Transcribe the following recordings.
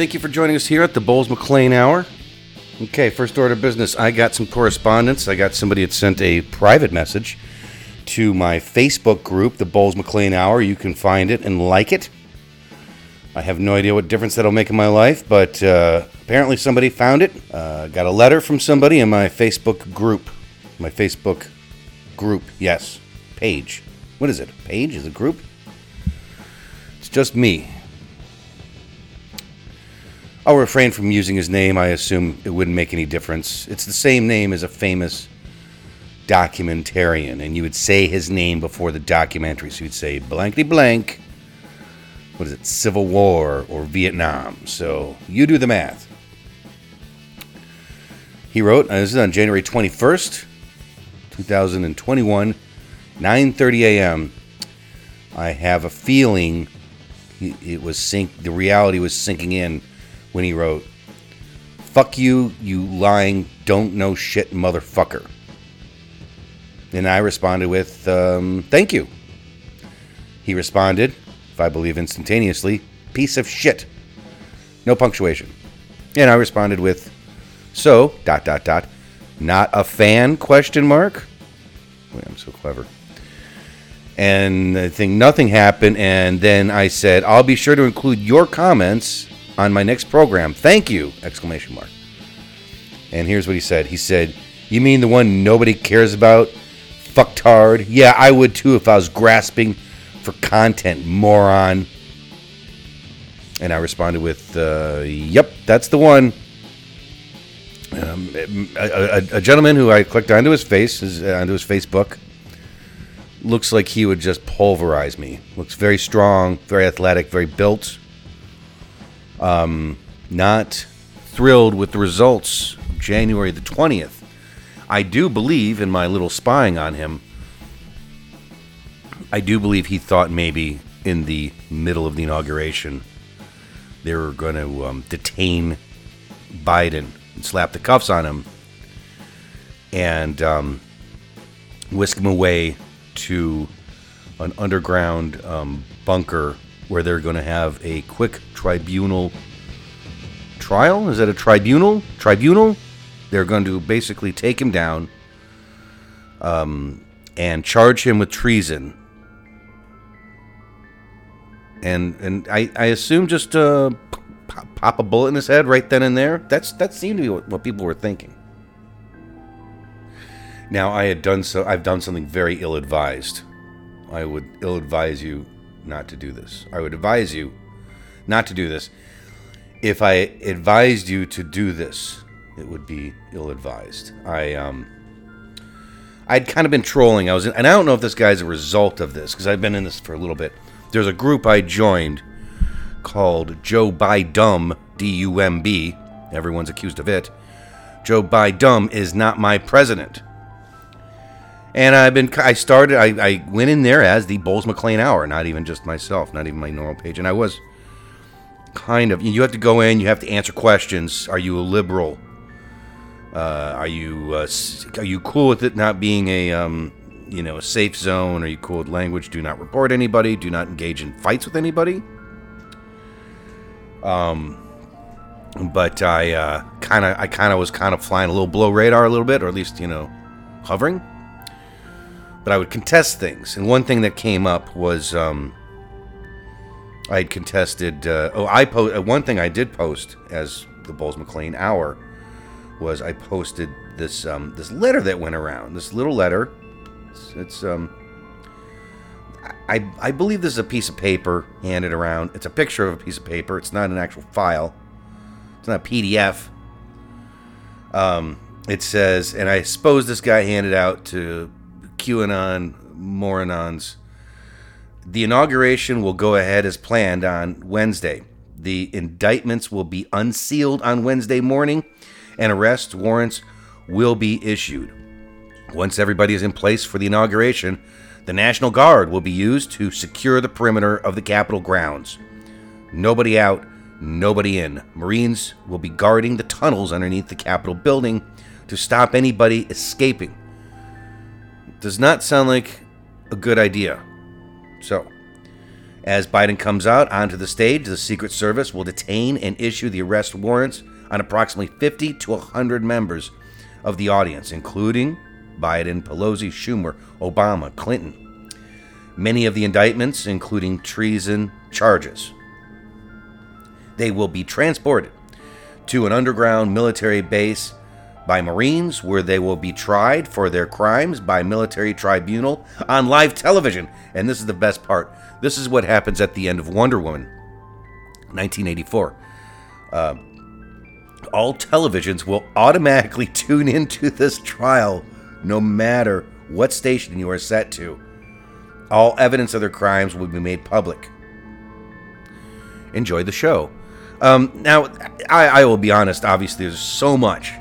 Thank you for joining us here at the Bowles McLean Hour. Okay, first order of business. I got some correspondence. I got somebody that sent a private message to my Facebook group, the Bowles McLean Hour. You can find it and like it. I have no idea what difference that'll make in my life, but uh, apparently somebody found it. Uh, got a letter from somebody in my Facebook group. My Facebook group, yes. Page. What is it? Page? Is it group? It's just me. I'll refrain from using his name. I assume it wouldn't make any difference. It's the same name as a famous documentarian, and you would say his name before the documentary. So you'd say blankety blank what is it, Civil War or Vietnam. So you do the math. He wrote, uh, this is on January 21st, 2021, 9:30 a.m. I have a feeling it was sink the reality was sinking in when he wrote, "Fuck you, you lying, don't know shit motherfucker." And I responded with, um, "Thank you." He responded, if I believe instantaneously, piece of shit. No punctuation. And I responded with, so, dot, dot, dot, not a fan, question mark. Boy, I'm so clever. And I think nothing happened. And then I said, I'll be sure to include your comments on my next program. Thank you! Exclamation mark. And here's what he said. He said, You mean the one nobody cares about? Fucked hard? Yeah, I would too if I was grasping for content, moron. And I responded with, uh, "Yep, that's the one." Um, a, a, a, gentleman who I clicked onto his face, his, uh, onto his Facebook, looks like he would just pulverize me. Looks very strong, very athletic, very built. Um, not thrilled with the results January the 20th. I do believe in my little spying on him I do believe he thought maybe in the middle of the inauguration they were going to um, detain Biden and slap the cuffs on him and um, whisk him away to an underground um, bunker where they're going to have a quick tribunal trial. Is that a tribunal? Tribunal? They're going to basically take him down um, and charge him with treason and and I, I assume just uh, pop a bullet in his head right then and there. That's that seemed to be what, what people were thinking. Now I had done so. I've done something very ill-advised. I would ill-advise you not to do this. I would advise you not to do this. If I advised you to do this, it would be ill-advised. I um. I'd kind of been trolling. I was, in, and I don't know if this guy's a result of this because I've been in this for a little bit there's a group I joined called Joe By Dumb D U M B. Everyone's accused of it. Joe By Dumb is not my president. And I've been, I started, I, I went in there as the Bowles McLean Hour, not even just myself, not even my normal page. And I was kind of, you have to go in, you have to answer questions. Are you a liberal? Uh, are you uh, are you cool with it not being a um, you know, a safe zone. Are you cool with language? Do not report anybody. Do not engage in fights with anybody. Um, but I kind of, I kind of was kind of flying a little below radar a little bit, or at least you know, hovering. But I would contest things, and one thing that came up was um, I had contested. Uh, oh, I po- uh, one thing I did post as the Bowles McLean Hour was I posted this um, this letter that went around. This little letter it's, it's um. I, I believe this is a piece of paper handed around. It's a picture of a piece of paper. It's not an actual file. It's not a PDF. Um, it says, and I suppose this guy handed out to QAnon moronons. The inauguration will go ahead as planned on Wednesday. The indictments will be unsealed on Wednesday morning, and arrest warrants will be issued. Once everybody is in place for the inauguration, the National Guard will be used to secure the perimeter of the Capitol grounds. Nobody out, nobody in. Marines will be guarding the tunnels underneath the Capitol building to stop anybody escaping. Does not sound like a good idea. So, As Biden comes out onto the stage, the Secret Service will detain and issue the arrest warrants on approximately 50 to 100 members of the audience, including Biden, Pelosi, Schumer, Obama, Clinton. Many of the indictments, including treason charges. They will be transported to an underground military base by Marines, where they will be tried for their crimes by military tribunal on live television. And this is the best part. This is what happens at the end of Wonder Woman, 1984. Uh, all televisions will automatically tune into this trial, no matter what station you are set to. All evidence of their crimes will be made public. Enjoy the show. Um, now, I, I will be honest. Obviously, there's so much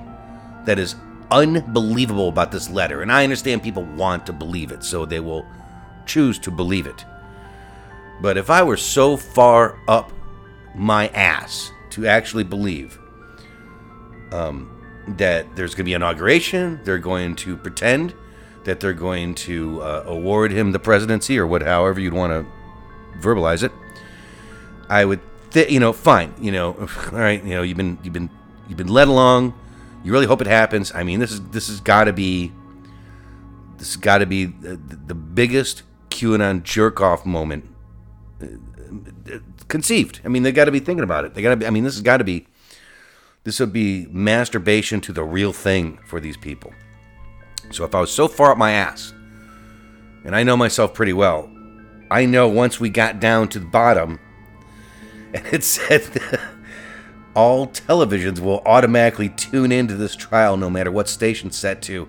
that is unbelievable about this letter, and I understand people want to believe it, so they will choose to believe it. But if I were so far up my ass to actually believe um, that there's going to be an inauguration, they're going to pretend that they're going to uh, award him the presidency or what, however you'd want to verbalize it, I would, th- you know, fine, you know, all right, you know, you've been, you've been, you've been led along. You really hope it happens. I mean, this is this has got to be, this has got to be the, the biggest QAnon jerk off moment uh, uh, conceived. I mean, they got to be thinking about it. They got to. I mean, this has got to be. This would be masturbation to the real thing for these people. So if I was so far up my ass, and I know myself pretty well, I know once we got down to the bottom, and it said all televisions will automatically tune into this trial no matter what station set to.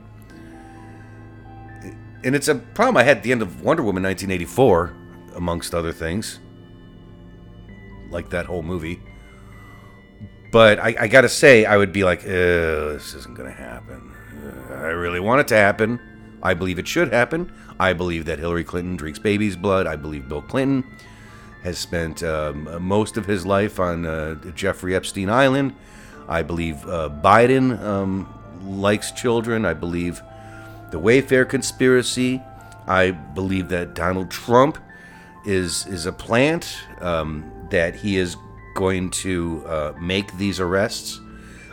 And it's a problem I had at the end of Wonder Woman 1984, amongst other things like that whole movie. But I, I gotta say, I would be like, this isn't gonna happen. I really want it to happen. I believe it should happen. I believe that Hillary Clinton drinks baby's blood. I believe Bill Clinton has spent um, most of his life on uh, Jeffrey Epstein Island. I believe uh, Biden um, likes children. I believe the Wayfair conspiracy. I believe that Donald Trump is is a plant. Um, that he is going to uh, make these arrests.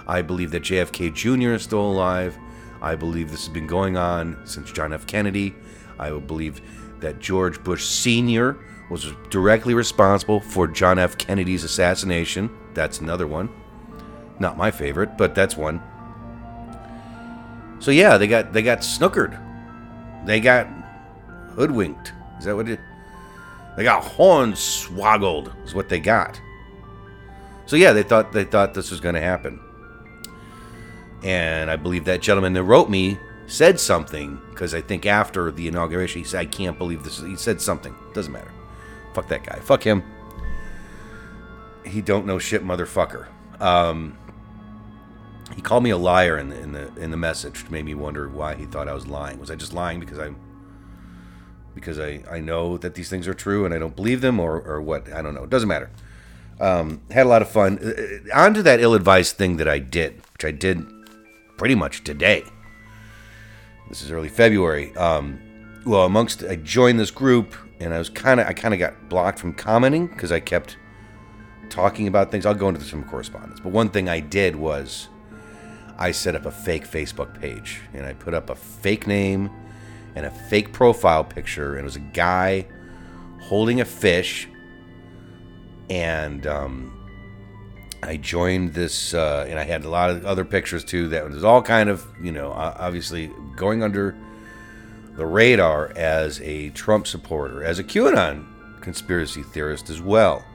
I believe that JFK Jr. is still alive. I believe this has been going on since John F. Kennedy. I believe that George Bush Sr. was directly responsible for John F. Kennedy's assassination. That's another one. Not my favorite, but that's one. So yeah, they got they got snookered. They got hoodwinked. Is that what it? They got hornswoggled, is what they got. So yeah, they thought they thought this was going to happen. And I believe that gentleman that wrote me said something because I think after the inauguration he said, "I can't believe this." He said something. Doesn't matter. Fuck that guy. Fuck him. He don't know shit, motherfucker. Um, he called me a liar in the in the in the message which made me wonder why he thought I was lying. Was I just lying because I'm because I, I know that these things are true and I don't believe them or, or what. I don't know. It doesn't matter. Um, had a lot of fun. Uh, uh, on to that ill advised thing that I did, which I did pretty much today. This is early February. Um, well, amongst I joined this group and I was kind of I kind of got blocked from commenting because I kept talking about things. I'll go into some correspondence, but one thing I did was I set up a fake Facebook page and I put up a fake name and a fake profile picture, and it was a guy holding a fish. And um, I joined this, uh, and I had a lot of other pictures too. That was all kind of, you know, obviously going under the radar as a Trump supporter, as a QAnon conspiracy theorist as well.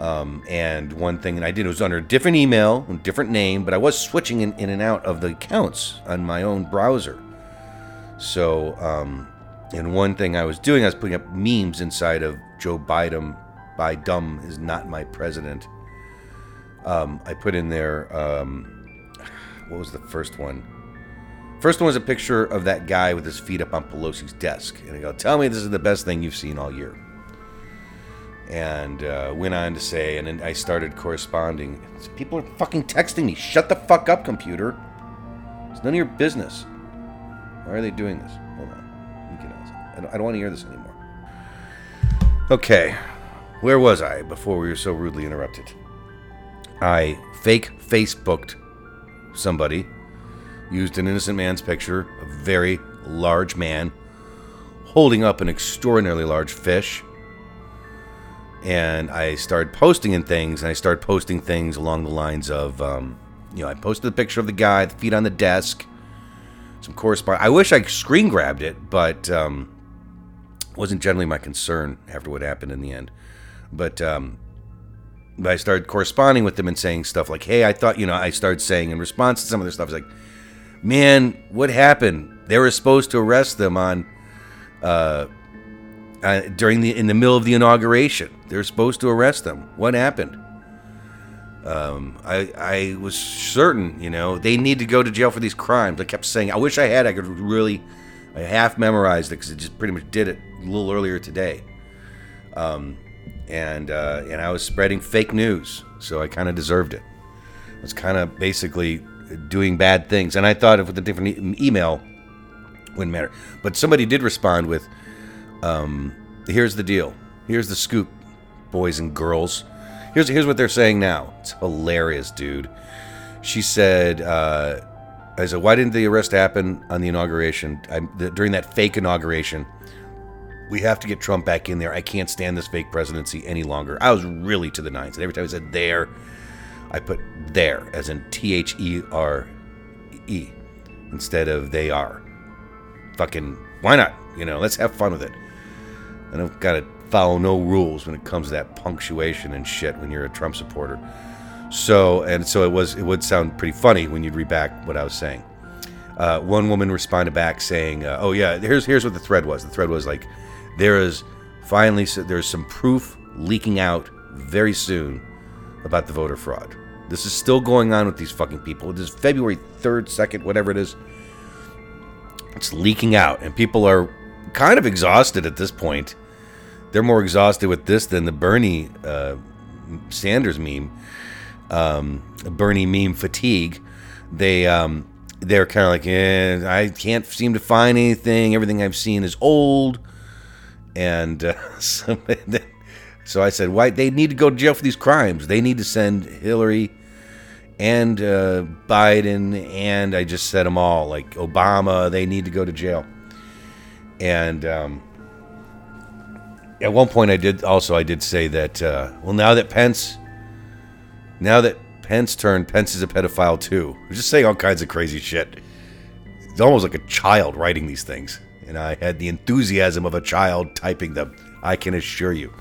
Um, and one thing that I did was under a different email, different name, but I was switching in, in and out of the accounts on my own browser. So, um, and one thing I was doing, I was putting up memes inside of Joe Biden. By dumb is not my president. Um, I put in there. Um, what was the first one? First one was a picture of that guy with his feet up on Pelosi's desk, and I go, "Tell me this is the best thing you've seen all year." And uh, went on to say, and then I started corresponding. People are fucking texting me. Shut the fuck up, computer. It's none of your business. Why are they doing this? Hold on. I don't, I don't want to hear this anymore. Okay, where was I before we were so rudely interrupted? I fake Facebooked somebody, used an innocent man's picture, a very large man, holding up an extraordinarily large fish. And I started posting in things, and I started posting things along the lines of, um, you know, I posted the picture of the guy, the feet on the desk, some correspondence. I wish I screen grabbed it, but um, wasn't generally my concern after what happened in the end. But um, but I started corresponding with them and saying stuff like, "Hey, I thought you know." I started saying in response to some of their stuff, I was like, "Man, what happened? They were supposed to arrest them on uh, uh, during the in the middle of the inauguration. They were supposed to arrest them. What happened?" Um, I I was certain, you know, they need to go to jail for these crimes. I kept saying, I wish I had. I could really, I half memorized it because it just pretty much did it a little earlier today. Um, and uh, and I was spreading fake news, so I kind of deserved it. It's kind of basically doing bad things, and I thought with a different e- email wouldn't matter. But somebody did respond with, um, "Here's the deal. Here's the scoop, boys and girls. Here's here's what they're saying now. It's hilarious, dude." She said. Uh, I said, why didn't the arrest happen on the inauguration? I, the, during that fake inauguration, we have to get Trump back in there. I can't stand this fake presidency any longer. I was really to the nines. And every time I said there, I put there as in T H E R E instead of they are. Fucking, why not? You know, let's have fun with it. I don't gotta follow no rules when it comes to that punctuation and shit when you're a Trump supporter. So, and so it was, it would sound pretty funny when you'd read back what I was saying. Uh, one woman responded back saying, uh, "Oh yeah, here's here's what the thread was. The thread was like, there is finally there's some proof leaking out very soon about the voter fraud. This is still going on with these fucking people. This is February 3rd, 2nd, whatever it is. It's leaking out, and people are kind of exhausted at this point. They're more exhausted with this than the Bernie uh, Sanders meme, um, Bernie meme fatigue. They um, they're kind of like, eh, I can't seem to find anything. Everything I've seen is old and uh, so, so I said, "Why they need to go to jail for these crimes? They need to send Hillary and uh, Biden, and I just said them all, like Obama. They need to go to jail." And um, at one point, I did also I did say that, uh, well, now that Pence, now that Pence turned, Pence is a pedophile too. I was just saying all kinds of crazy shit. It's almost like a child writing these things and I had the enthusiasm of a child typing them. I can assure you.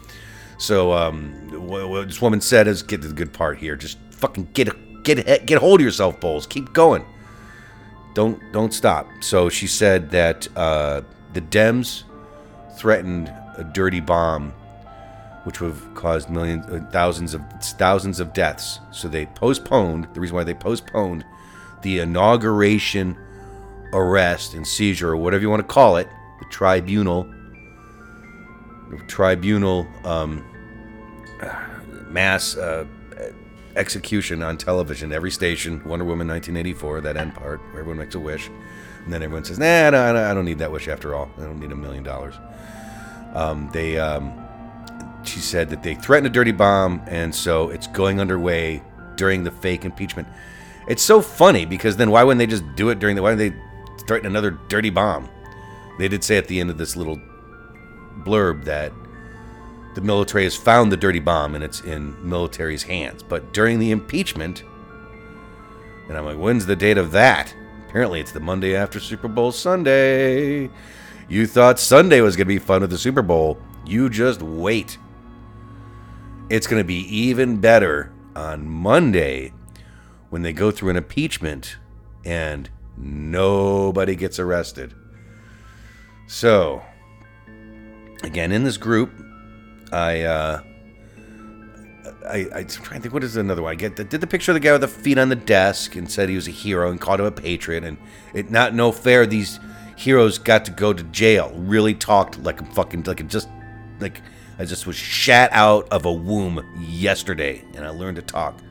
So um, what this woman said is, get to the good part here. Just fucking get get get hold of yourself, Bowles. Keep going. Don't don't stop. So she said that uh, the Dems threatened a dirty bomb, which would have caused millions, uh, thousands of thousands of deaths. So they postponed. The reason why they postponed the inauguration arrest and seizure, or whatever you want to call it, the tribunal, the tribunal um, mass uh, execution on television, every station, Wonder Woman 1984, that end part where everyone makes a wish. And then everyone says, nah, no, I don't need that wish after all. I don't need a million dollars. Um, they, um, she said that they threatened a dirty bomb, and so it's going underway during the fake impeachment. It's so funny because then why wouldn't they just do it during the? Why didn't they threaten another dirty bomb. They did say at the end of this little blurb that the military has found the dirty bomb and it's in military's hands. But during the impeachment, and I'm like, when's the date of that? Apparently, it's the Monday after Super Bowl Sunday. You thought Sunday was going to be fun with the Super Bowl. You just wait. It's going to be even better on Monday when they go through an impeachment and Nobody gets arrested. So, again, in this group, I, uh, I, I'm trying to think. What is another one? I get the, did the picture of the guy with the feet on the desk and said he was a hero and called him a patriot. And it not no fair. These heroes got to go to jail. Really talked like a fucking like a just like I just was shat out of a womb yesterday, and I learned to talk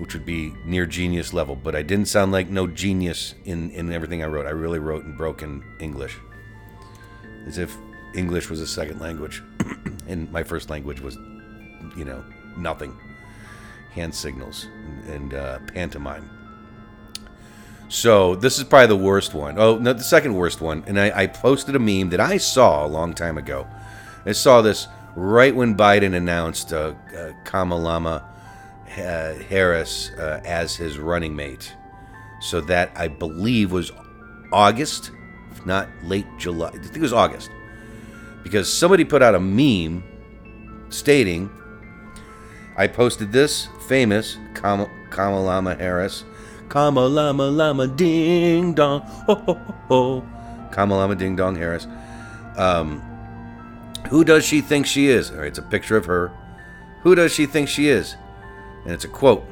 which would be near genius level. But I didn't sound like no genius in, in everything I wrote. I really wrote in broken English, as if English was a second language. And my first language was, you know, nothing. Hand signals and, and uh, pantomime. So this is probably the worst one. Oh, no, the second worst one. And I, I posted a meme that I saw a long time ago. I saw this right when Biden announced uh, uh, Kamala uh, Harris uh, as his running mate. So that I believe was August, if not late July. I think it was August. Because somebody put out a meme stating, I posted this famous Kam- Kamala Harris Kamala Lama Ding Dong. Ho, ho, ho, ho. Kamala Ding Dong Harris. Um, who does she think she is? All right, it's a picture of her. Who does she think she is? And it's a quote.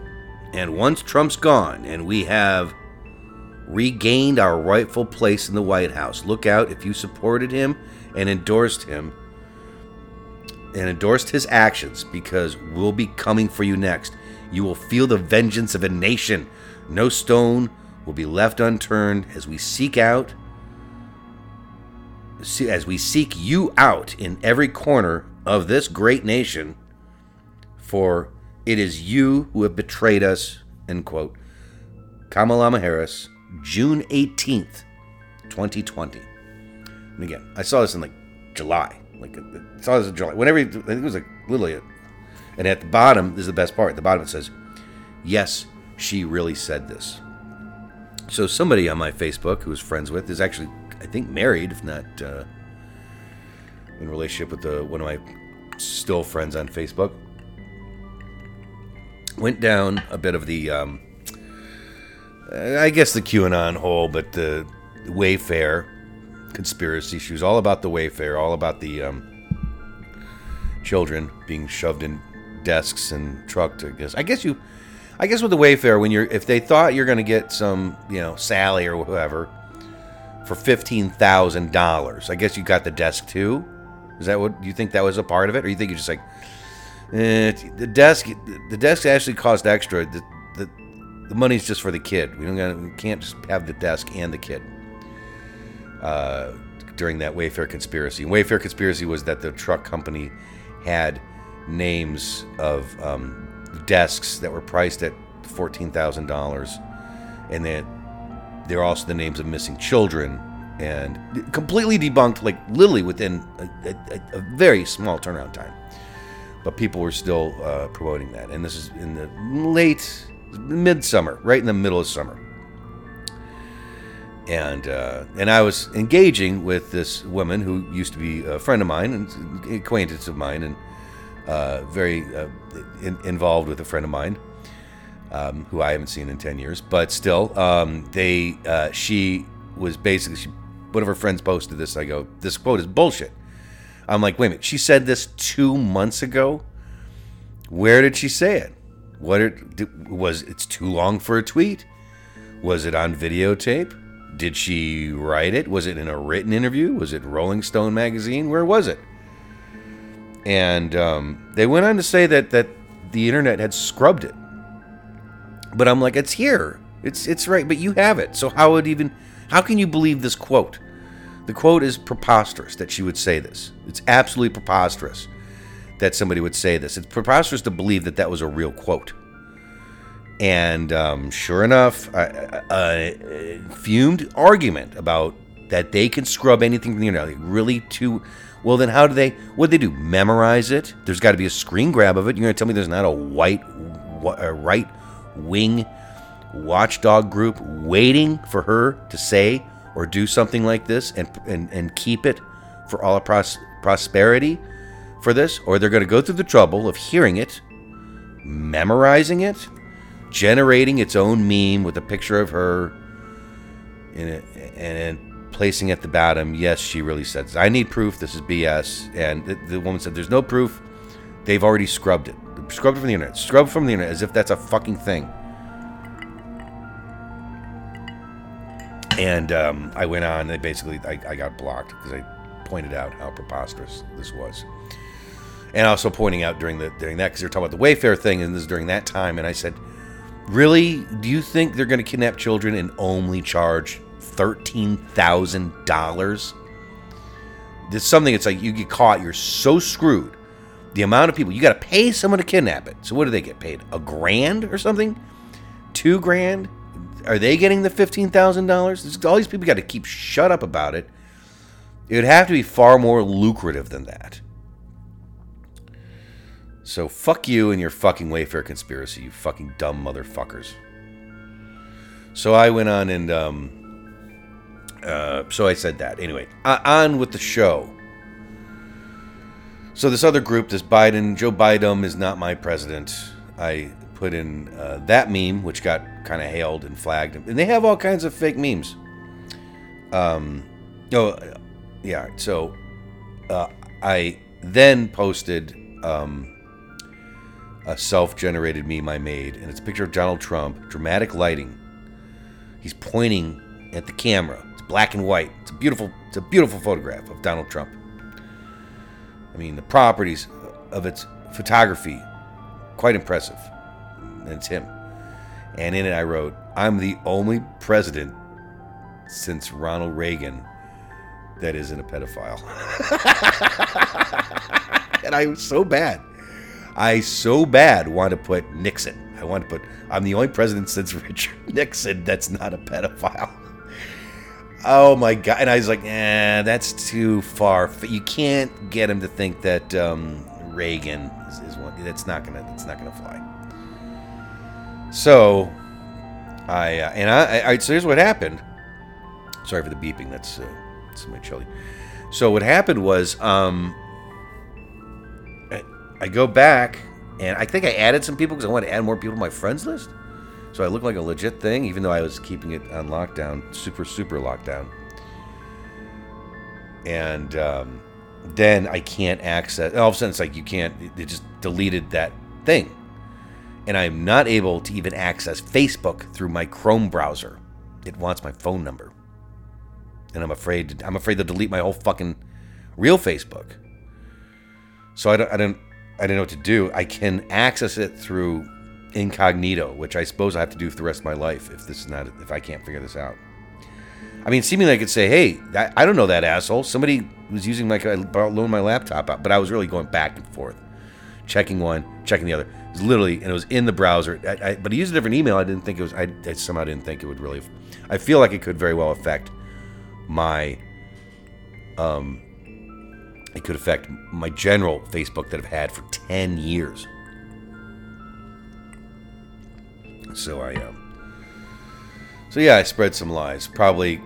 And once Trump's gone and we have regained our rightful place in the White House, look out if you supported him and endorsed him and endorsed his actions because we'll be coming for you next. You will feel the vengeance of a nation. No stone will be left unturned as we seek out as we seek you out in every corner of this great nation for it is you who have betrayed us end quote. Kamala harris june 18th 2020 and again i saw this in like july like i saw this in july whenever i think it was like literally and at the bottom this is the best part at the bottom it says yes she really said this. So somebody on my Facebook who was friends with is actually, I think, married, if not uh, in relationship with the, one of my still friends on Facebook. Went down a bit of the, um, I guess the QAnon hole, but the Wayfair conspiracy. She was all about the Wayfair, all about the um, children being shoved in desks and trucked. I guess. I guess you I guess with the Wayfair, when you're if they thought you're going to get some, you know, Sally or whoever for fifteen thousand dollars, I guess you got the desk too. Is that what you think that was a part of it, or you think you're just like eh, the desk? The desk actually cost extra. The, the the money's just for the kid. We don't gotta, we can't just have the desk and the kid. During that Wayfair conspiracy, Wayfair conspiracy was that the truck company had names of um, desks that were priced at $14,000 and then they're also the names of missing children and completely debunked like literally within a, a, a very small turnaround time. But people were still uh, promoting that. And this is in the late midsummer right in the middle of summer and uh, and I was engaging with this woman who used to be a friend of mine and acquaintance of mine and uh, very uh, in, involved with a friend of mine um, who I haven't seen in 10 years, but still, um, they uh, she was basically she, one of her friends posted this. I go, this quote is bullshit. I'm like, wait a minute, she said this two months ago. Where did she say it? What it, was? It's too long for a tweet. Was it on videotape? Did she write it? Was it in a written interview? Was it Rolling Stone magazine? Where was it? and um, they went on to say that that the internet had scrubbed it. But I'm like, it's here. It's it's right, but you have it. So how would even how can you believe this quote? The quote is preposterous that she would say this. It's absolutely preposterous that somebody would say this. It's preposterous to believe that that was a real quote. And um, sure enough, a, a, fumed argument about that they can scrub anything from the internet, like really too well, then how do they? What do they do? Memorize it? There's got to be a screen grab of it. You're going to tell me there's not a white, a right wing watchdog group waiting for her to say or do something like this and and, and keep it for all pros- prosperity for this, or they're going to go through the trouble of hearing it, memorizing it, generating its own meme with a picture of her in it, and placing at the bottom, yes, she really said. I need proof. This is BS. And the, the woman said, there's no proof. They've already scrubbed it. Scrubbed from the internet. Scrubbed from the internet as if that's a fucking thing. And um, I went on. They basically, I, I got blocked because I pointed out how preposterous this was. And also pointing out during the during that because they're talking about the Wayfair thing, and this is during that time. And I said, "Really? Do you think they're going to kidnap children and only charge $13,000. It's something it's like you get caught, you're so screwed the amount of people you got to pay someone to kidnap it. So what do they get paid? A grand or something? Two grand? Are they getting the fifteen thousand dollars? All these people got to keep shut up about it. It would have to be far more lucrative than that. So fuck you and your fucking Wayfair conspiracy, you fucking dumb motherfuckers. So I went on and um, uh, so I said that anyway. Uh, on with the show. So this other group, this Biden, Joe Biden is not my president. I put in uh, that meme, which got kind of hailed and flagged, and they have all kinds of fake memes. Um, oh, yeah. So uh, I then posted um, a self-generated meme I made, and it's a picture of Donald Trump, dramatic lighting. He's pointing at the camera. It's black and white. It's a beautiful, it's a beautiful photograph of Donald Trump. I mean, the properties of its photography, quite impressive. And it's him. And in it, I wrote, I'm the only president since Ronald Reagan that isn't a pedophile. and I was so bad. I so bad want to put Nixon. I want to put, I'm the only president since Richard Nixon that's not a pedophile. Oh my god! And I was like, "Eh, that's too far. You can't get him to think that um, Reagan is, is one. That's not gonna. That's not gonna fly." So, I uh, and I, I. So here's what happened. Sorry for the beeping. That's uh, that's my chili. So what happened was, um, I, go back and I think I added some people because I wanted to add more people to my friends list. So I look like a legit thing, even though I was keeping it on lockdown, super, super lockdown. And um, then I can't access. All of a sudden, it's like you can't. They just deleted that thing, and I'm not able to even access Facebook through my Chrome browser. It wants my phone number, and I'm afraid. I'm afraid they'll delete my whole fucking real Facebook. So I don't. I don't. I didn't know what to do. I can access it through incognito, which I suppose I have to do for the rest of my life if this is not if I can't figure this out. I mean, seemingly I could say, "Hey, I don't know that asshole. Somebody was using my loan my laptop out," but I was really going back and forth, checking one, checking the other. It was literally, and it was in the browser. I, I, but he used a different email. I didn't think it was. I, I somehow didn't think it would really. I feel like it could very well affect my. Um, it could affect my general Facebook that I've had for ten years. So I um So yeah, I spread some lies. Probably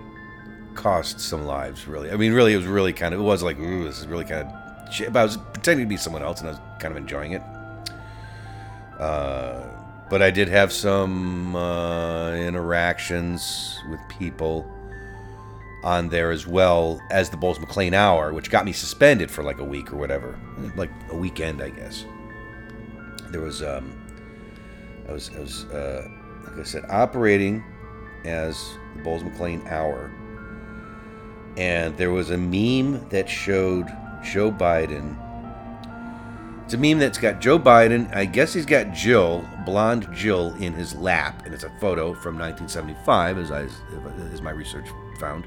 cost some lives, really. I mean, really, it was really kind of. It was like, ooh, this is really kind of. Shit. But I was pretending to be someone else, and I was kind of enjoying it. Uh, but I did have some uh, interactions with people on there as well as the Bowles McLean Hour, which got me suspended for like a week or whatever, like a weekend, I guess. There was um, I was, I was uh, like I said, operating as the Bowles McLean Hour. And there was a meme that showed Joe Biden. It's a meme that's got Joe Biden. I guess he's got Jill, blonde Jill, in his lap, and it's a photo from 1975, as I, as my research found.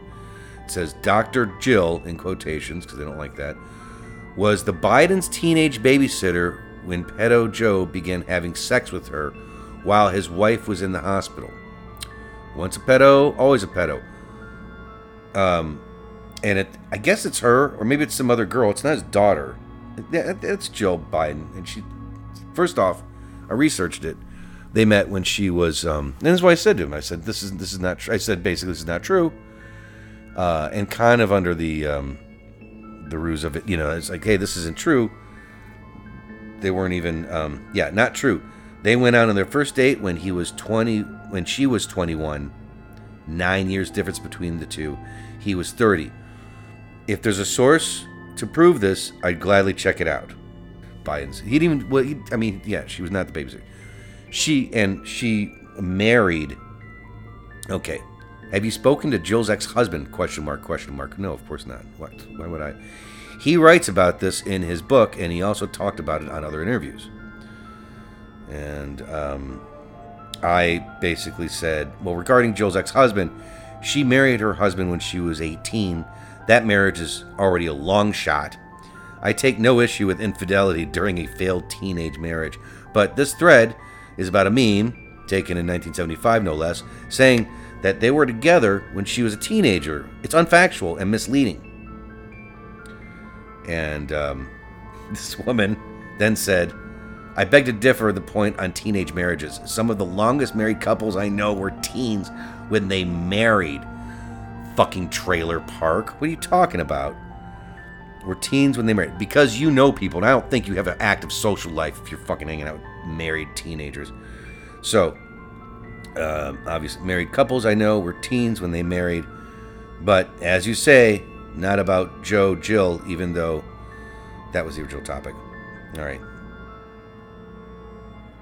Says Dr. Jill in quotations because they don't like that was the Biden's teenage babysitter when pedo Joe began having sex with her while his wife was in the hospital. Once a pedo, always a pedo. Um, and it, I guess it's her, or maybe it's some other girl. It's not his daughter. It's Jill Biden, and she. First off, I researched it. They met when she was, um, and that's why I said to him. I said, "This is this is not." Tr-. I said basically, "This is not true," uh, and kind of under the um, the ruse of it, you know, it's like, "Hey, this isn't true." They weren't even, um, yeah, not true. They went out on their first date when he was 20, when she was 21. Nine years difference between the two. He was 30. If there's a source to prove this, I'd gladly check it out. Biden's. He didn't even. Well, he, I mean, yeah, she was not the babysitter. She and she married. Okay. Have you spoken to Jill's ex-husband? Question mark. Question mark. No, of course not. What? Why would I? He writes about this in his book, and he also talked about it on other interviews. And um, I basically said, well, regarding Jill's ex husband, she married her husband when she was 18. That marriage is already a long shot. I take no issue with infidelity during a failed teenage marriage, but this thread is about a meme, taken in 1975 no less, saying that they were together when she was a teenager. It's unfactual and misleading. And um, this woman then said, I beg to differ the point on teenage marriages. Some of the longest married couples I know were teens when they married. Fucking trailer park. What are you talking about? Were teens when they married. Because you know people, and I don't think you have an active social life if you're fucking hanging out with married teenagers. So, uh, obviously, married couples I know were teens when they married. But as you say, not about Joe Jill, even though that was the original topic. All right.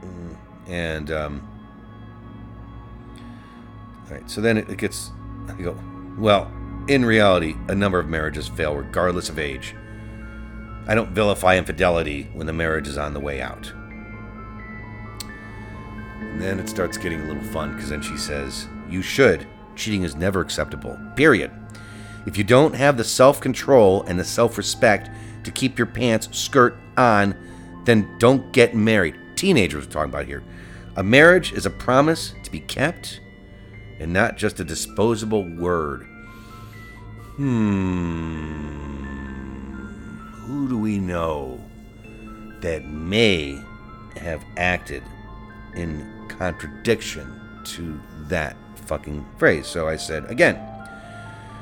Mm, And, um, all right, so then it, it gets, I go, well, in reality, a number of marriages fail regardless of age. I don't vilify infidelity when the marriage is on the way out. And then it starts getting a little fun because then she says, You should. Cheating is never acceptable. Period. If you don't have the self control and the self respect to keep your pants skirt on, then don't get married. Teenagers we're talking about here. A marriage is a promise to be kept and not just a disposable word. Hmm. Who do we know that may have acted in contradiction to that fucking phrase? So I said, again,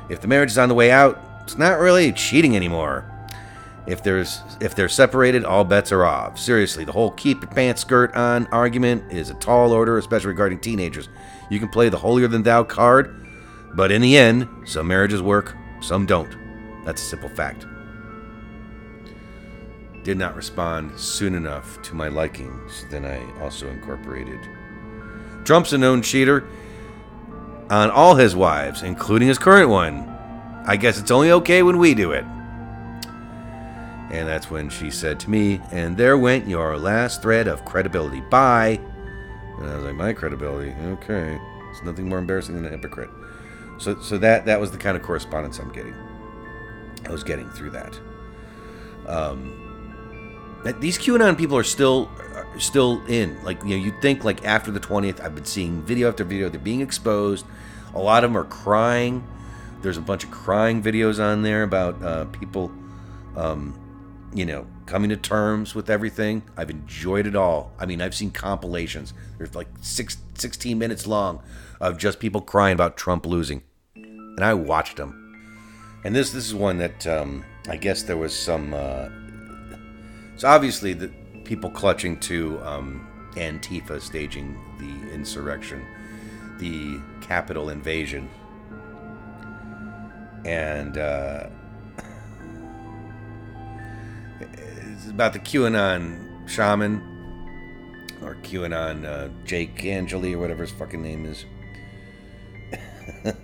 if the marriage is on the way out, it's not really cheating anymore. If there's if they're separated, all bets are off. Seriously, the whole keep your pants skirt on argument is a tall order, especially regarding teenagers. You can play the holier than thou card, but in the end, some marriages work, some don't. That's a simple fact. Did not respond soon enough to my liking, so then I also incorporated. Trump's a known cheater on all his wives, including his current one. I guess it's only okay when we do it. And that's when she said to me, and there went your last thread of credibility. Bye. And I was like, my credibility? Okay. It's nothing more embarrassing than a hypocrite. So, so that that was the kind of correspondence I'm getting. I was getting through that. Um, these QAnon people are still are still in. Like you know, you'd think like after the 20th, I've been seeing video after video. They're being exposed. A lot of them are crying. There's a bunch of crying videos on there about uh, people, um, you know, coming to terms with everything. I've enjoyed it all. I mean, I've seen compilations. There's like six, 16 minutes long of just people crying about Trump losing, and I watched them. And this this is one that um, I guess there was some. Uh, so obviously the people clutching to um, Antifa staging the insurrection, the capital invasion, and uh, it's about the QAnon shaman or QAnon uh, Jake Angeli or whatever his fucking name is.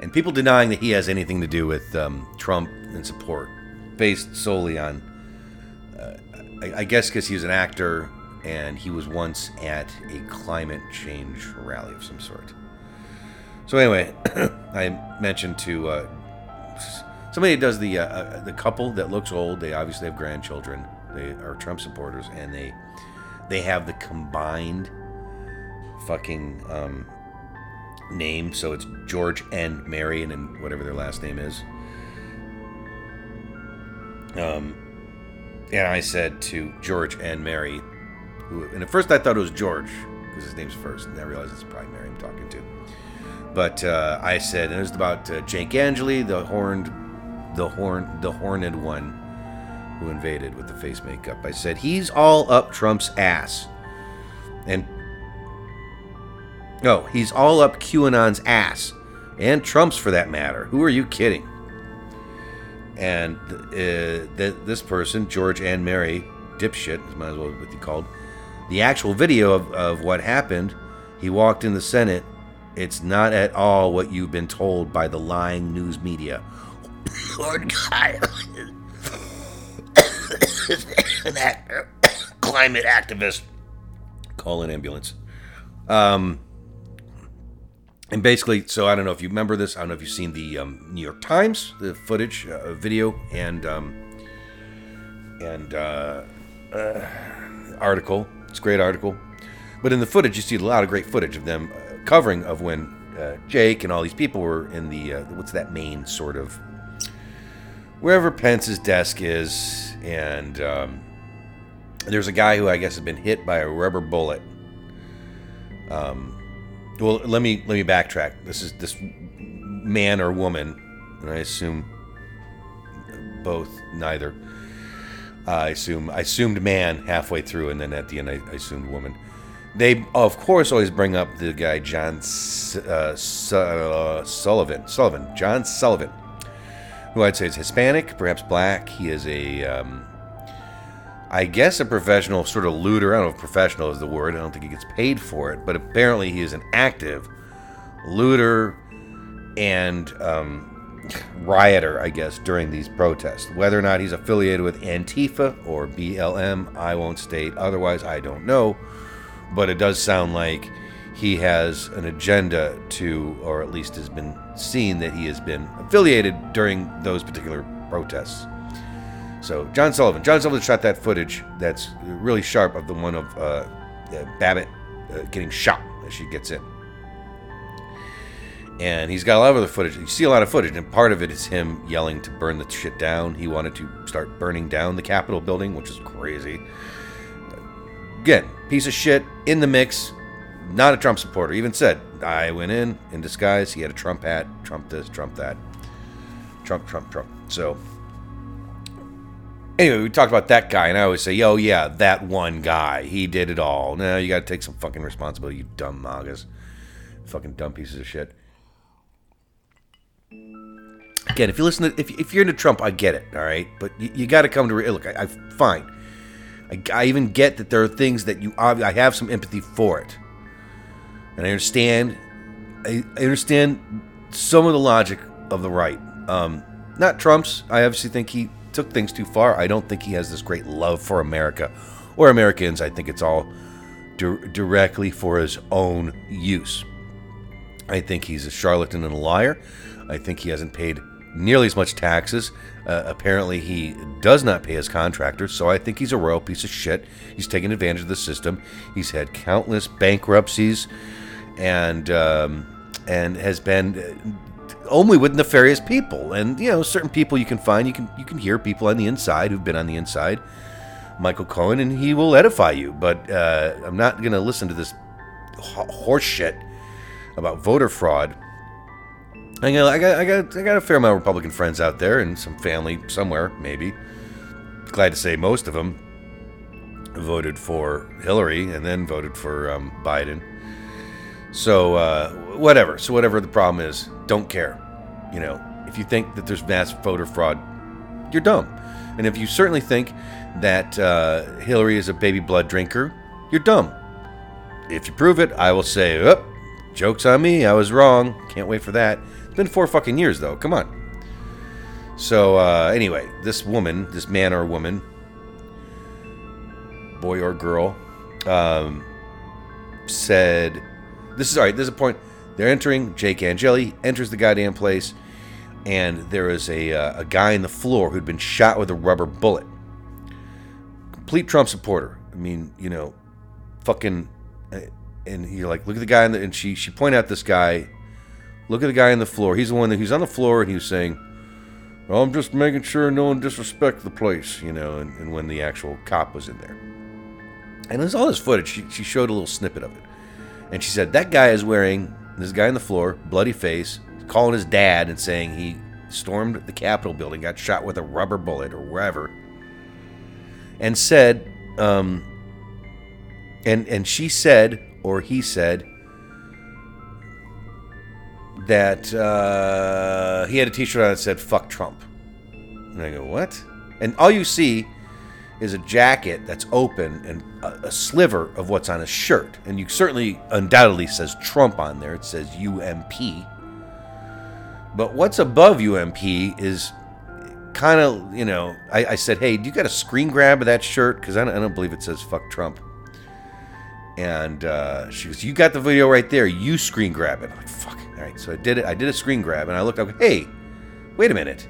and people denying that he has anything to do with um, Trump and support, based solely on, I, guess, because he was an actor and he was once at a climate change rally of some sort. So anyway, I mentioned to uh, somebody that does the uh, uh, the couple that looks old. They obviously have grandchildren. They are Trump supporters, and they they have the combined fucking um, name. So it's George and Marion and whatever their last name is. Um, and I said to George and Mary, who, and at first I thought it was George because his name's first, and I realized it's probably Mary I'm talking to. But uh, I said, and it was about uh, Jake Angeli, the horned, the horn, the horned one who invaded with the face makeup. I said he's all up Trump's ass, and no, he's all up QAnon's ass, and Trump's for that matter. Who are you kidding? And uh, th- this person, George and Mary, dipshit, might as well be called, the actual video of, of what happened, he walked in the Senate. It's not at all what you've been told by the lying news media. Lord God. An actor, climate activist. Call an ambulance. Um, and basically, so I don't know if you remember this. I don't know if you've seen the um, New York Times, the footage, uh, video, and um, and uh, uh, article. It's a great article. But in the footage, you see a lot of great footage of them uh, covering of when uh, Jake and all these people were in the uh, what's that main sort of wherever Pence's desk is, and um, there's a guy who I guess has been hit by a rubber bullet. Um, well, let me let me backtrack. This is this man or woman, and I assume both, neither. Uh, I assume I assumed man halfway through, and then at the end I, I assumed woman. They of course always bring up the guy John uh, uh, Sullivan, Sullivan, John Sullivan, who I'd say is Hispanic, perhaps black. He is a, um, I guess, a professional sort of looter. I don't know if professional is the word. I don't think he gets paid for it, but apparently he is an active looter and um, rioter, I guess, during these protests. Whether or not he's affiliated with Antifa or BLM, I won't state. Otherwise, I don't know. But it does sound like he has an agenda to, or at least has been seen that he has been affiliated during those particular protests. So, John Sullivan. John Sullivan shot that footage that's really sharp of the one of uh, Babbitt uh, getting shot as she gets in and he's got a lot of other footage. You see a lot of footage, and part of it is him yelling to burn the shit down. He wanted to start burning down the Capitol building, which is crazy. Again, piece of shit in the mix. Not a Trump supporter. Even said, I went in in disguise. He had a Trump hat. Trump this, Trump that. Trump, Trump, Trump. So, anyway, we talked about that guy, and I always say, yo, yeah, that one guy. He did it all. Now you got to take some fucking responsibility, you dumb magas. Fucking dumb pieces of shit again, if you listen to, if, if you're into Trump, I get it, all right. But you, you got to come to look. I, I fine. I, I, even get that there are things that you. I have some empathy for it, and I understand. I, I understand some of the logic of the right. Um, not Trump's. I obviously think he took things too far. I don't think he has this great love for America or Americans. I think it's all di- directly for his own use. I think he's a charlatan and a liar. I think he hasn't paid nearly as much taxes. Uh, apparently, he does not pay his contractors, so I think he's a royal piece of shit. He's taken advantage of the system. He's had countless bankruptcies, and um, and has been only with nefarious people. And you know, certain people you can find, you can you can hear people on the inside who've been on the inside. Michael Cohen, and he will edify you. But uh, I'm not going to listen to this horse shit about voter fraud I got, I got, I got, I got a fair amount of Republican friends out there, and some family somewhere, maybe. Glad to say most of them voted for Hillary and then voted for um, Biden. So uh, whatever. So whatever the problem is, don't care. You know, if you think that there's mass voter fraud, you're dumb. And if you certainly think that uh, Hillary is a baby blood drinker, you're dumb. If you prove it, I will say, oh, joke's on me. I was wrong. Can't wait for that. It's been four fucking years, though. Come on. So, uh, anyway, this woman, this man or woman, boy or girl, um, said, This is all right. This is a point. They're entering. Jake Angeli enters the goddamn place, and there is a, uh, a guy in the floor who'd been shot with a rubber bullet. Complete Trump supporter. I mean, you know, fucking. Uh, and you're like, look at the guy, the, and she she pointed out this guy Look at the guy on the floor. He's the one that he's on the floor and he was saying, well, I'm just making sure no one disrespect the place, you know, and, and when the actual cop was in there. And there's all this footage. She, she showed a little snippet of it. And she said, that guy is wearing, this guy on the floor, bloody face, calling his dad and saying he stormed the Capitol building, got shot with a rubber bullet or wherever, and said, um, and and she said, or he said, that uh, he had a T-shirt on that said "fuck Trump," and I go, "What?" And all you see is a jacket that's open and a, a, sliver of what's on his shirt, and you certainly undoubtedly says Trump on there. It says UMP, but what's above UMP is kind of you know. I, I, said, "Hey, do you got a screen grab of that shirt?" Because I, I don't, believe it says "fuck Trump." And uh, she goes, "You got the video right there. You screen grab it." I'm like, "Fuck." All right, so I did it. I did a screen grab, and I looked up. Hey, wait a minute.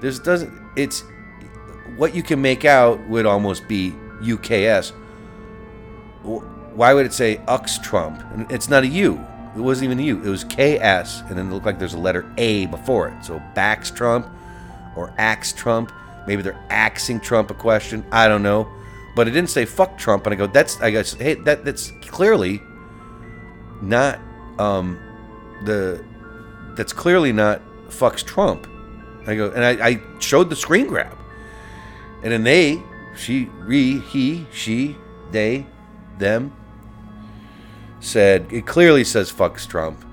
This doesn't. It's what you can make out would almost be UKS. Why would it say Ux Trump? It's not a U. It wasn't even a U. It was KS, and then it looked like there's a letter A before it. So Bax Trump or Axe Trump. Maybe they're axing Trump a question. I don't know. But it didn't say fuck Trump. And I go, that's, I guess, hey, that that's clearly not um, the, that's clearly not fucks Trump. I go, and I, I showed the screen grab. And then they, she, re, he, she, they, them, said, it clearly says fucks Trump.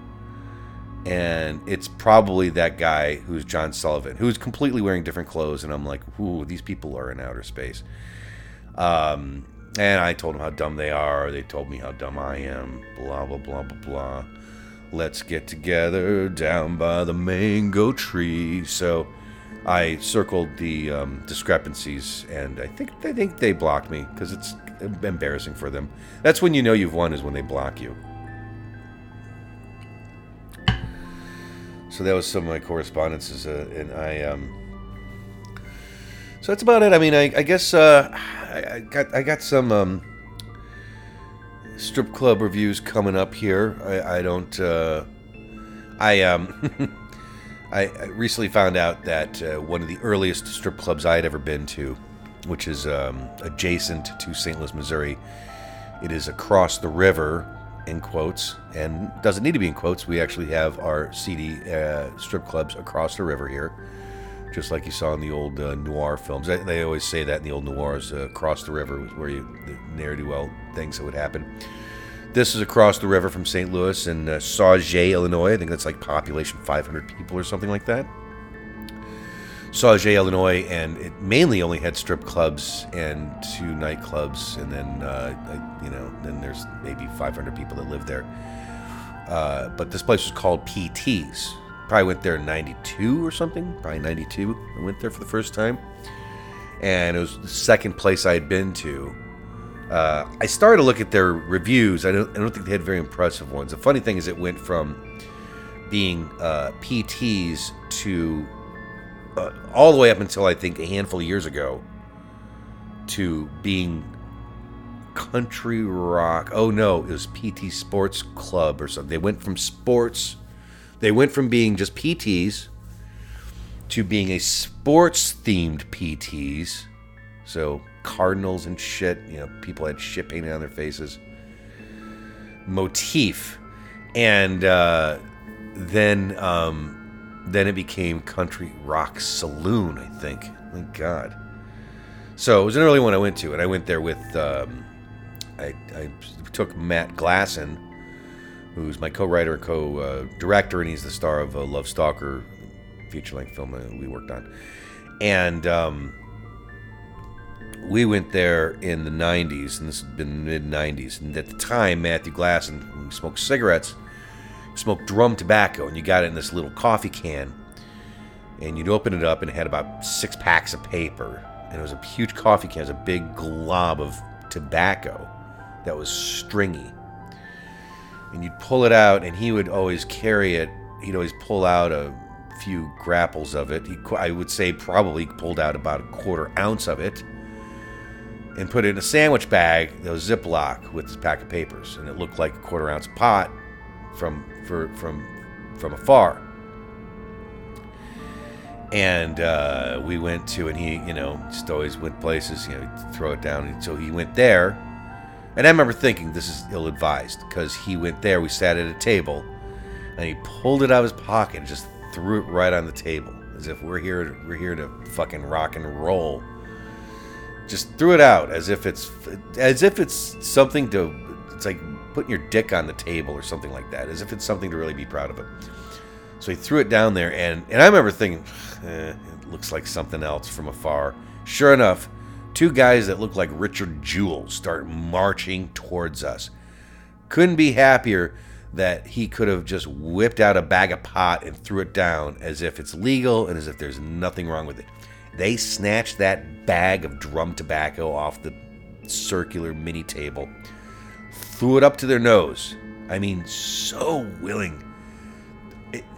And it's probably that guy who's John Sullivan, who's completely wearing different clothes. And I'm like, ooh, these people are in outer space. Um, and I told them how dumb they are. They told me how dumb I am. Blah, blah, blah, blah, blah. Let's get together down by the mango tree. So I circled the um, discrepancies, and I think think they blocked me because it's embarrassing for them. That's when you know you've won is when they block you. So that was some of my correspondences, uh, and I. Um, so that's about it. I mean, I, I guess uh, I, I, got I got some um, strip club reviews coming up here. I, I don't. Uh, I um. I, recently found out that uh, one of the earliest strip clubs I had ever been to, which is um, adjacent to St. Louis, Missouri, it is across the river, in quotes, and doesn't need to be in quotes. We actually have our CD uh, strip clubs across the river here, just like you saw in the old uh, noir films. They, they, always say that in the old noirs, uh, across the river where you the ne'er do well things that would happen. This is across the river from St. Louis in uh, Sauget, Illinois. I think that's like population 500 people or something like that. Sauget, Illinois, and it mainly only had strip clubs and two nightclubs, and then uh, you know, then there's maybe 500 people that live there. Uh, but this place was called PT's. Probably went there in '92 or something. Probably '92. I went there for the first time, and it was the second place I had been to uh, I started to look at their reviews. I don't, I don't think they had very impressive ones. The funny thing is, it went from being uh, PTs to uh, all the way up until I think a handful of years ago to being country rock. Oh no, it was PT Sports Club or something. They went from sports, they went from being just PTs to being a sports themed PTs. So cardinals and shit. You know, people had shit painted on their faces. Motif, and uh, then um, then it became Country Rock Saloon. I think. Thank God. So it was an early one I went to, and I went there with. Um, I, I took Matt Glasson, who's my co-writer and co-director, and he's the star of a Love Stalker feature-length film that we worked on, and. Um, we went there in the 90s, and this had been mid 90s. And at the time, Matthew Glass Glasson smoked cigarettes, smoked drum tobacco, and you got it in this little coffee can. And you'd open it up, and it had about six packs of paper. And it was a huge coffee can, it was a big glob of tobacco that was stringy. And you'd pull it out, and he would always carry it. He'd always pull out a few grapples of it. He, I would say probably pulled out about a quarter ounce of it and put it in a sandwich bag that was Ziploc with this pack of papers, and it looked like a quarter ounce pot from for, from from afar. And uh, we went to, and he, you know, just always went places, you know, throw it down. And so he went there, and I remember thinking this is ill-advised because he went there. We sat at a table, and he pulled it out of his pocket and just threw it right on the table, as if we're here, we're here to fucking rock and roll just threw it out as if it's as if it's something to it's like putting your dick on the table or something like that as if it's something to really be proud of it. So he threw it down there and and i remember thinking eh, it looks like something else from afar. Sure enough two guys that look like richard jewell start marching towards us. Couldn't be happier that he could have just whipped out a bag of pot and threw it down as if it's legal and as if there's nothing wrong with it they snatched that bag of drum tobacco off the circular mini table, threw it up to their nose. I mean, so willing,